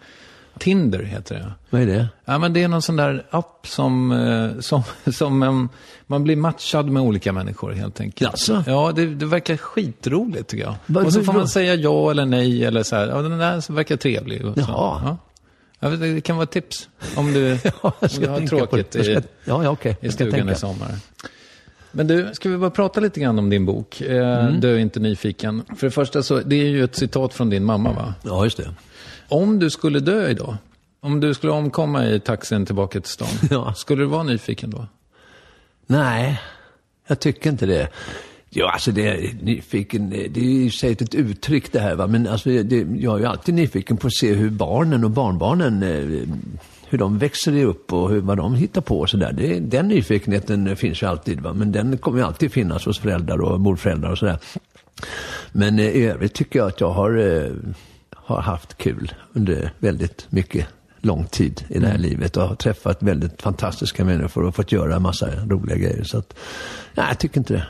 Speaker 1: Tinder heter det.
Speaker 2: Vad är det?
Speaker 1: Ja, men det är någon sån där app som, eh, som, som um, man blir matchad med olika människor helt enkelt.
Speaker 2: Jaså?
Speaker 1: Ja, det, det verkar skitroligt tycker jag.
Speaker 2: Vad-
Speaker 1: och så får man säga ja eller nej eller så här. Ja, den där verkar trevlig. Och så.
Speaker 2: Jaha.
Speaker 1: Ja. Ja, det kan vara ett tips om du,
Speaker 2: Ja,
Speaker 1: om du har tråkigt i,
Speaker 2: Ja, ja, okej.
Speaker 1: i stugan
Speaker 2: tänka.
Speaker 1: i sommar. Men du, ska vi bara prata lite grann om din bok? Eh,
Speaker 2: Mm.
Speaker 1: Du är inte nyfiken. För det första så, det är ju ett citat från din mamma va?
Speaker 2: Ja, just det.
Speaker 1: Om du skulle dö idag, om du skulle omkomma i taxin tillbaka till stan,
Speaker 2: Ja.
Speaker 1: skulle du vara nyfiken då?
Speaker 2: Nej, jag tycker inte det. Ja, alltså det är nyfiken, det är ju sig ett uttryck det här va, men alltså det, jag är ju alltid nyfiken på att se hur barnen och barnbarnen, eh, hur de växer upp och hur, vad de hittar på och sådär. Den nyfikenheten finns ju alltid va, men den kommer ju alltid finnas hos föräldrar och morföräldrar och sådär. Men eh, i övrigt tycker jag att jag har, eh, har haft kul under väldigt mycket lång tid i det här livet och har träffat väldigt fantastiska människor och fått göra en massa roliga grejer. Så att, nej, jag tycker inte det.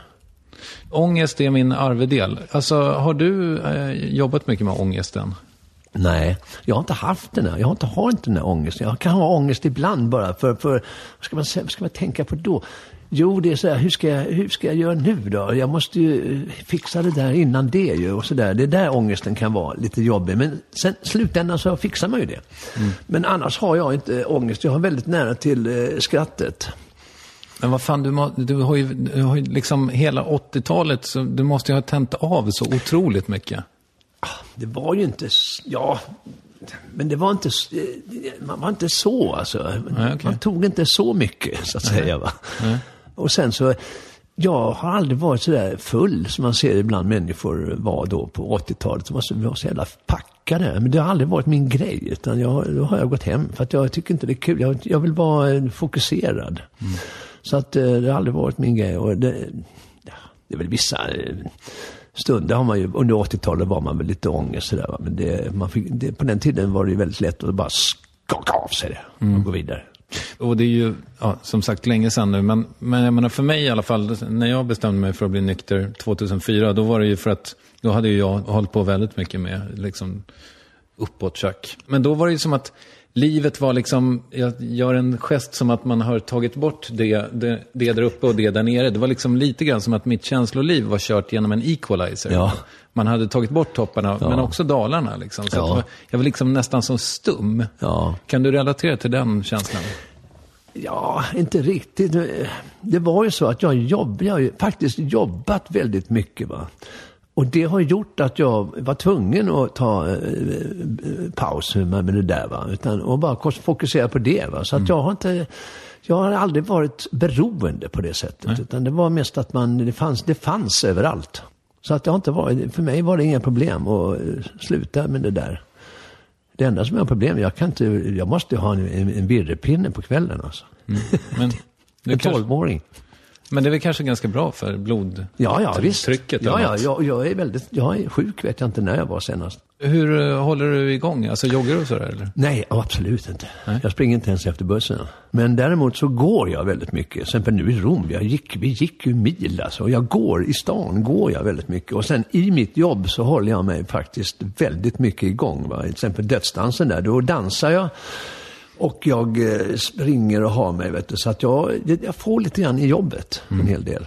Speaker 1: Ångest är min arvedel. Alltså, har du eh, jobbat mycket med ångesten?
Speaker 2: Nej, jag har inte haft den här. Jag har inte, har inte den här ångesten. Jag kan ha ångest ibland bara för, för vad ska man, vad ska man tänka på då? Jo, det är så här, hur ska, jag, hur ska jag göra nu då? Jag måste ju eh, fixa det där innan det ju och så där. Det är där ångesten kan vara lite jobbig. Men sen slutändan så fixar man ju det. Men annars har jag inte ångest. Jag har väldigt nära till eh, skrattet.
Speaker 1: Men vad fan, du, må, du, har ju, du har ju liksom hela 80-talet, så du måste ju ha tänt av så otroligt mycket.
Speaker 2: Det var ju inte, ja, men det var inte, eh, man var inte så alltså.
Speaker 1: Nej, okej.
Speaker 2: Man tog inte så mycket så att säga va. Och sen så, jag har aldrig varit så där full som man ser ibland människor var då på 80-talet. De var så, var så jävla packade. Men det har aldrig varit min grej. Utan jag, då har jag gått hem. För att jag tycker inte det är kul. Jag, jag vill vara eh, fokuserad. Så att eh, det har aldrig varit min grej. Och det, det är väl vissa eh, stunder har man ju, under 80-talet var man väl lite ångest sådär. Men det, man fick, det, på den tiden var det ju väldigt lätt att bara skaka av sig det och gå vidare.
Speaker 1: Och det är ju, ja, som sagt, länge sedan nu. Men, men jag menar för mig i alla fall, när jag bestämde mig för att bli nykter 2004, då var det ju för att, då hade ju jag hållit på väldigt mycket med liksom uppåtchack. Men då var det ju som att livet var liksom, jag gör en gest som att man har tagit bort det, det, det där uppe och det där nere. Det var liksom lite grann som att mitt känsloliv var kört genom en equalizer.
Speaker 2: Ja.
Speaker 1: Man hade tagit bort topparna, men också dalarna. Liksom. Så
Speaker 2: Ja.
Speaker 1: jag var liksom nästan som stum.
Speaker 2: Ja.
Speaker 1: Kan du relatera till den känslan?
Speaker 2: Ja, inte riktigt. Det var ju så att jag, jobb, jag har ju faktiskt jobbat väldigt mycket. Va? Och det har gjort att jag var tvungen att ta eh, paus med det där. Va? Utan, och bara fokusera på det. Va? Så att jag har inte... Jag har aldrig varit beroende på det sättet. Utan det var mest att man, det, fanns, det fanns överallt. Så att det har inte varit, för mig var det inga problem att eh, sluta med det där. Det enda som är problem, jag kan inte, jag måste ha en, en, en virrepinne på kvällen alltså.
Speaker 1: Men, du
Speaker 2: En tolvåring.
Speaker 1: Men det är väl kanske ganska bra för blod...
Speaker 2: Ja, ja, visst. Ja,
Speaker 1: och
Speaker 2: ja, jag, jag är väldigt, jag är sjuk vet jag inte när jag var senast.
Speaker 1: Hur eh, håller du igång? Alltså joggar du sådär eller?
Speaker 2: Nej, absolut inte.
Speaker 1: Nej.
Speaker 2: Jag springer inte ens efter bussen. Men däremot så går jag väldigt mycket. Till exempel nu i Rom, jag gick, vi gick ju mil alltså. Och jag går, i stan går jag väldigt mycket. Och sen i mitt jobb så håller jag mig faktiskt väldigt mycket igång. Va? Till exempel dödsdansen där, då dansar jag. Och jag eh, springer och har mig, vet du. Så att jag, jag får lite grann i jobbet, en hel del.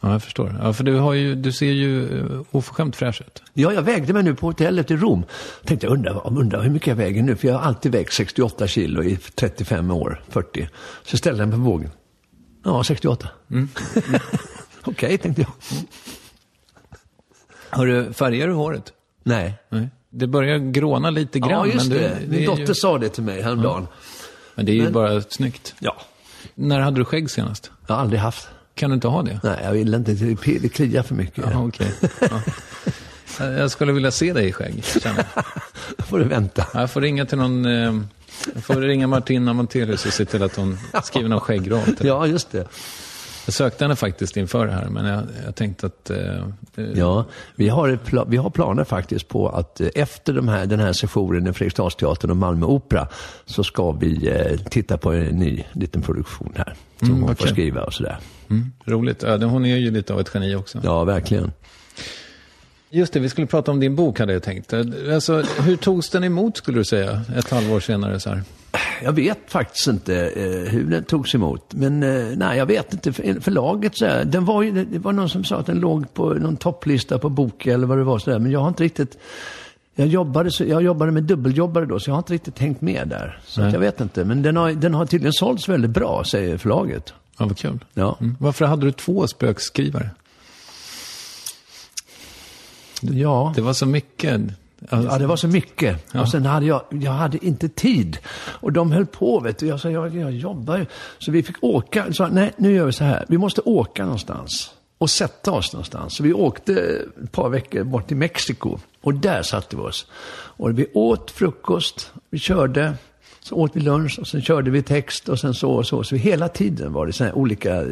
Speaker 1: Ja, jag förstår. Ja, för du, har ju, du ser ju uh, oförskämt fräsch ut.
Speaker 2: Ja, jag vägde mig nu på hotellet i Rom. Tänkte jag undrar, undrar hur mycket jag väger nu, för jag har alltid vägt 68 kilo i 35 år, 40. Så ställde jag mig på vågen. Ja, 68.
Speaker 1: Mm.
Speaker 2: Okej, tänkte jag.
Speaker 1: Har du, färgar du håret?
Speaker 2: Nej.
Speaker 1: Nej. Det börjar gråna lite grann.
Speaker 2: Ja, just
Speaker 1: men
Speaker 2: det.
Speaker 1: Du,
Speaker 2: Min dotter
Speaker 1: ju,
Speaker 2: sa det till mig häromdagen.
Speaker 1: Men det är ju
Speaker 2: Men-
Speaker 1: bara snyggt.
Speaker 2: Ja.
Speaker 1: När hade du skägg senast?
Speaker 2: Jag har aldrig haft.
Speaker 1: Kan du inte ha det?
Speaker 2: Nej, jag vill inte. Det det kliar för mycket.
Speaker 1: Ja, okej. Ja. Jag skulle vilja se dig i skägg.
Speaker 2: Då får du vänta.
Speaker 1: Jag får ringa till någon... Eh, jag får ringa Martina Montelius och se till att hon skriver någon dig.
Speaker 2: Ja, just det.
Speaker 1: Jag sökte henne faktiskt inför det här, men jag, jag tänkte att... Eh,
Speaker 2: Ja, vi har, pla- vi har planer faktiskt på att eh, efter de här, den här sessionen i Fredriksdalsteatern och Malmö Opera så ska vi eh, titta på en ny liten produktion här. Som
Speaker 1: Mm,
Speaker 2: hon
Speaker 1: vad
Speaker 2: får skriva och sådär.
Speaker 1: Mm, roligt. Ja, hon är ju lite av ett geni också.
Speaker 2: Ja, verkligen.
Speaker 1: Just det, vi skulle prata om din bok hade jag tänkt. Alltså, hur togs den emot skulle du säga, ett halvår senare så här?
Speaker 2: Jag vet faktiskt inte eh, hur den togs emot. Men eh, nej, jag vet inte. För, förlaget så här, den var ju, det var någon som sa att den låg på någon topplista på bok eller vad det var. Så där. Men jag har inte riktigt... Jag jobbade, så, jag jobbade med dubbeljobbare då, så jag har inte riktigt hängt med där. Så jag vet inte. Men den har, den har tydligen sålts väldigt bra, säger förlaget.
Speaker 1: Ja, vad kul.
Speaker 2: Ja.
Speaker 1: Mm. Varför hade du två spökskrivare?
Speaker 2: Ja.
Speaker 1: Det var så mycket.
Speaker 2: Ja, det var så mycket.
Speaker 1: Ja.
Speaker 2: Och sen hade jag, jag hade inte tid. Och de höll på, vet du. Jag sa, jag, jag jobbar ju. Så vi fick åka. Sa, nej, nu gör vi så här. Vi måste åka någonstans. Och sätta oss någonstans. Så vi åkte ett par veckor bort till Mexiko. Och där satte vi oss. Och vi åt frukost. Vi körde. Så åt vi lunch och sen körde vi text och sen så och så. Så hela tiden var det här olika eh,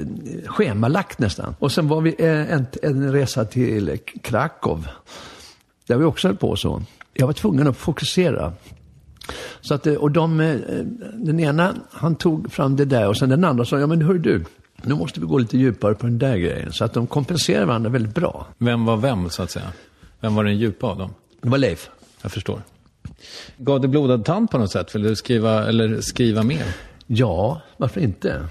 Speaker 2: schemalagt nästan. Och sen var vi eh, en, en resa till Krakow. Där vi också höll på så. Jag var tvungen att fokusera. Så att, eh, och de, eh, den ena, han tog fram det där och sen den andra sa, ja men hör du, nu måste vi gå lite djupare på den där grejen. Så att de kompenserar varandra väldigt bra.
Speaker 1: Vem var vem, så att säga? Vem var den djupa av dem?
Speaker 2: Det var Leif.
Speaker 1: Jag förstår. Gav det blodad tand på något sätt? Vill du skriva, eller skriva mer?
Speaker 2: Ja, varför inte?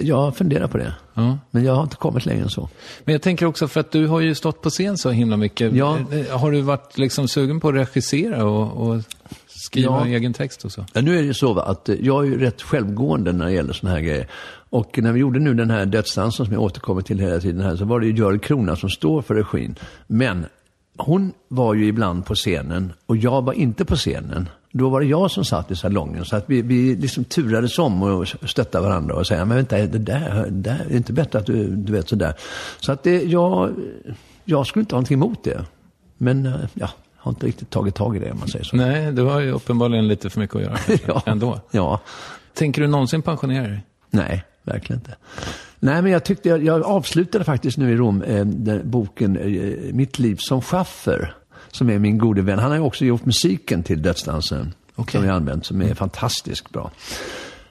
Speaker 2: Jag funderar på det.
Speaker 1: Ja.
Speaker 2: Men jag har inte kommit längre än så.
Speaker 1: Men jag tänker också för att du har ju stått på scen så himla mycket.
Speaker 2: Ja.
Speaker 1: Eh, Har du varit liksom sugen på att regissera och, och skriva
Speaker 2: Ja.
Speaker 1: egen text och så?
Speaker 2: Ja, nu är det ju så va, att eh, jag är ju rätt självgående när det gäller sådana här grejer. Och när vi gjorde nu den här dödsdansen som jag återkommer till hela tiden här, så var det ju Görel Krona som står för regin. Men hon var ju ibland på scenen och jag var inte på scenen. Då var det jag som satt i salongen. Så att vi, vi liksom turades om och stöttade varandra och säga, men vänta, det där, det där är inte bättre att du, du vet sådär. Så att det, jag, jag skulle inte ha någonting emot det. Men eh, ja, jag har inte riktigt tagit tag i det om man säger så.
Speaker 1: Nej, du har ju uppenbarligen lite för mycket att göra
Speaker 2: Ja.
Speaker 1: ändå.
Speaker 2: Ja.
Speaker 1: Tänker du någonsin pensionera dig?
Speaker 2: Nej, verkligen inte. Nej, men jag tyckte, jag, jag avslutade faktiskt nu i Rom eh, den boken eh, Mitt liv som schaffer. Som är min gode vän. Han har ju också gjort musiken till Dödsdansen. Som jag använt, som är fantastiskt bra.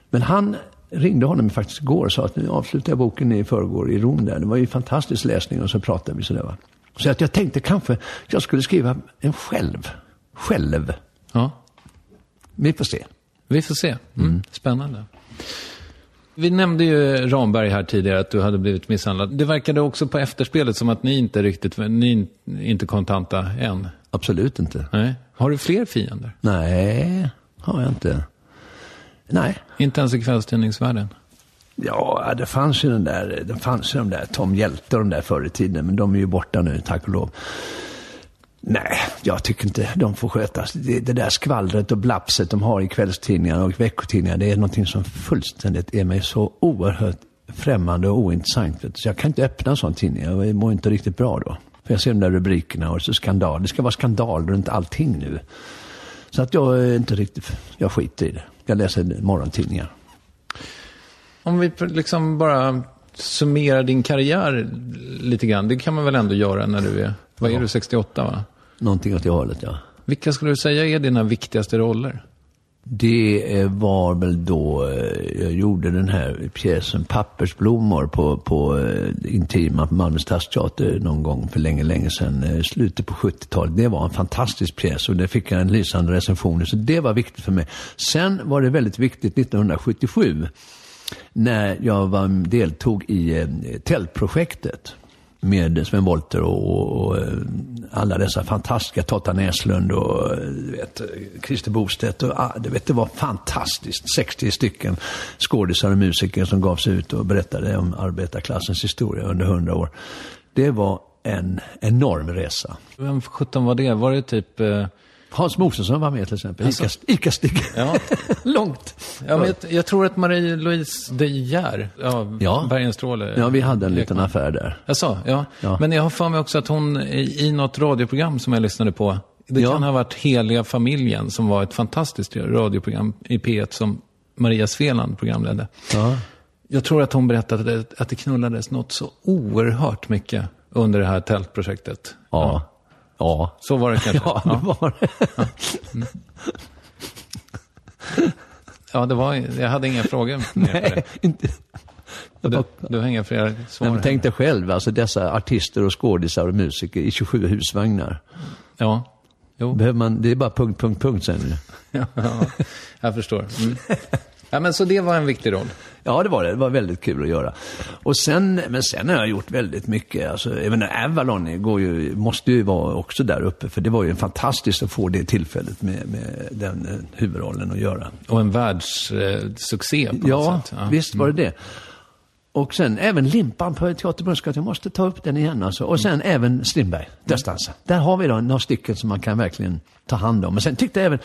Speaker 2: Men han ringde honom faktiskt igår och sa att nu avslutar jag boken i förrgår i Rom där. Det var ju fantastisk läsning och så pratade vi sådär va. Så att jag tänkte kanske jag skulle skriva en själv. Själv.
Speaker 1: Ja.
Speaker 2: Vi får se.
Speaker 1: Vi får se. Mm. Spännande. Vi nämnde ju Ramberg här tidigare, att du hade blivit misshandlad. Det verkade också på efterspelet som att ni inte riktigt, ni inte kontanta än.
Speaker 2: Absolut inte.
Speaker 1: Nej. Har du fler fiender?
Speaker 2: Nej, har jag inte. Nej.
Speaker 1: Inte ens i kvällstidningsvärlden?
Speaker 2: Ja, det fanns ju den där, det fanns ju de där Tom Hjälte och de där förr i tiden, men de är ju borta nu, tack och lov. Nej, jag tycker inte de får skötas. Det, det där skvallret och blapset de har i kvällstidningar och veckotidningar, det är någonting som fullständigt är mig så oerhört främmande och ointressant. Så jag kan inte öppna en sån tidning, jag mår inte riktigt bra då. För jag ser de där rubrikerna och så skandal. Det ska vara skandal runt allting nu. Så att jag är inte riktigt, jag skiter i det. Jag läser morgontidningar.
Speaker 1: Om vi liksom bara summerar din karriär lite grann. Det kan man väl ändå göra när du är, vad är du, 68 va?
Speaker 2: Någonting åt det hållet, ja.
Speaker 1: Vilka skulle du säga är dina viktigaste roller?
Speaker 2: Det var väl då eh, jag gjorde den här pjäsen Pappersblommor på, på eh, Intima på Malmö Stadsteater någon gång för länge, länge sedan. eh, Slutet på 70-talet. Det var en fantastisk pjäs och det fick jag en lysande recension. Så det var viktigt för mig. Sen var det väldigt viktigt 1977 när jag var, deltog i tältprojektet med Sven Wollter och, och, och eh, alla dessa fantastiska, Totta Näslund och eh, du vet, Christer Bostedt. Och, ah, du vet, det var fantastiskt. 60 stycken skådisar och musiker som gav sig ut och berättade om arbetarklassens historia under 100 år. Det var en enorm resa.
Speaker 1: Vem sjutton var det? Var det typ... Eh...
Speaker 2: Hans Mosesson var med till exempel.
Speaker 1: Alltså-
Speaker 2: Ica, Ica-Stig.
Speaker 1: Ja.
Speaker 2: Långt.
Speaker 1: Ja, men jag, jag tror att Marie-Louise De Geer, ja,
Speaker 2: Ja.
Speaker 1: Bergenstråle.
Speaker 2: Ja, vi hade en liten
Speaker 1: lekman.
Speaker 2: affär där.
Speaker 1: Sa, ja.
Speaker 2: Ja.
Speaker 1: Men jag har för mig också att hon i, i något radioprogram som jag lyssnade på, det
Speaker 2: Ja.
Speaker 1: kan ha varit Heliga familjen som var ett fantastiskt radioprogram i P1 som Maria Sveland programledde.
Speaker 2: Ja.
Speaker 1: Jag tror att hon berättade att det knullades något så oerhört mycket under det här tältprojektet.
Speaker 2: Ja. Ja.
Speaker 1: Så var det kanske?
Speaker 2: Ja, det var det.
Speaker 1: Ja, det var, jag hade inga frågor mer på det.
Speaker 2: Nej, inte.
Speaker 1: Du, du har inga fler svar?
Speaker 2: Nej, tänk dig själv, alltså dessa artister och skådisar och musiker i 27 husvagnar.
Speaker 1: Ja. Jo.
Speaker 2: Behöver man, det är bara punkt, punkt, punkt sen.
Speaker 1: Ja, jag förstår. Mm. Ja, men så det var en viktig roll.
Speaker 2: Ja, det var det. Det var väldigt kul att göra. Och sen, men sen har jag gjort väldigt mycket. Alltså, även Avalon går ju, måste ju vara också där uppe. För det var ju fantastiskt att få det tillfället med, med den eh, huvudrollen att göra.
Speaker 1: Och en världssuccé på något
Speaker 2: Ja,
Speaker 1: sätt. Mm.
Speaker 2: visst var det det. Och sen även Limpan på Teaterbrunnsgatan, jag måste ta upp den igen alltså. Och sen även Strindberg, Dödsdansen. Där har vi då några stycken som man kan verkligen ta hand om. Men sen tyckte jag även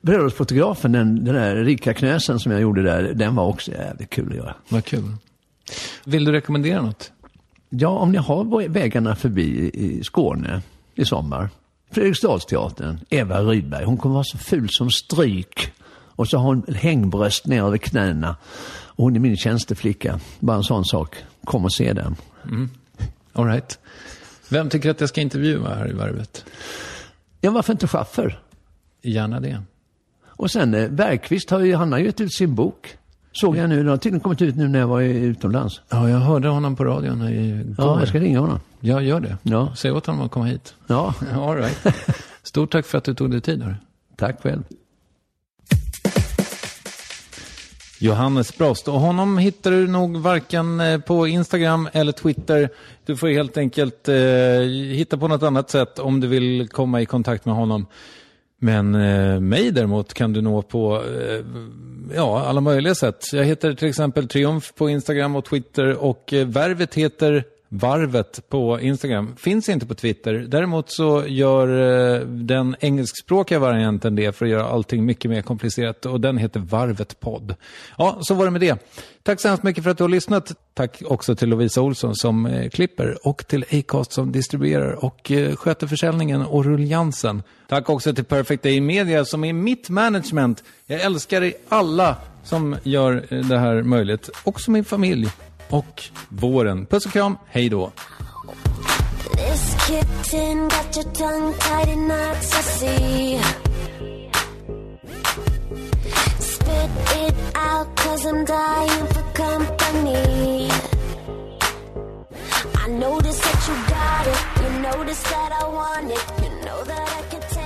Speaker 2: bröllopsfotografen, den, den där rika knösen som jag gjorde där, den var också jävligt kul att göra.
Speaker 1: Vad kul. Vill du rekommendera något?
Speaker 2: Ja, om ni har vägarna förbi i Skåne i sommar. Fredriksdalsteatern, Eva Rydberg, hon kommer vara så ful som stryk. Och så har hon hängbröst ner över knäna. Och hon är min tjänsteflicka. Bara en sån sak. Kom och se den.
Speaker 1: All right. Vem tycker att jag ska intervjua här i Värvet?
Speaker 2: Ja, varför inte Schaffer?
Speaker 1: Gärna det.
Speaker 2: Och sen eh, Bergqvist har ju, han har gett ut sin bok. Såg jag nu, den har tydligen kommit ut nu när jag var utomlands.
Speaker 1: Ja, jag hörde honom på radion igår.
Speaker 2: Ja, jag ska ringa honom.
Speaker 1: Ja, gör det.
Speaker 2: Ja.
Speaker 1: Säg åt honom att komma hit.
Speaker 2: Ja,
Speaker 1: All right. Stort tack för att du tog dig tid. Här.
Speaker 2: tack själv.
Speaker 1: Johannes Brost. Och honom hittar du nog varken eh, på Instagram eller Twitter. Du får helt enkelt eh, hitta på något annat sätt om du vill komma i kontakt med honom. Men eh, mig däremot kan du nå på eh, ja, alla möjliga sätt. Jag heter till exempel Triumf på Instagram och Twitter och eh, Värvet heter Varvet på Instagram. Finns inte på Twitter. Däremot så gör eh, den engelskspråkiga varianten det för att göra allting mycket mer komplicerat och den heter Varvet podd. Ja, så var det med det. Tack så hemskt mycket för att du har lyssnat. Tack också till Lovisa Olsson som eh, klipper och till Acast som distribuerar och eh, sköter försäljningen och ruljansen. Tack också till Perfect Day Media som är mitt management. Jag älskar er alla som gör det här möjligt. Också min familj och våren. Puss och kram, hej då!
Speaker 5: This kitten got your tongue tied in knots, I see. Spit it out, cause I'm dying for company. I notice that you got it, you notice that I want it, you know that I can.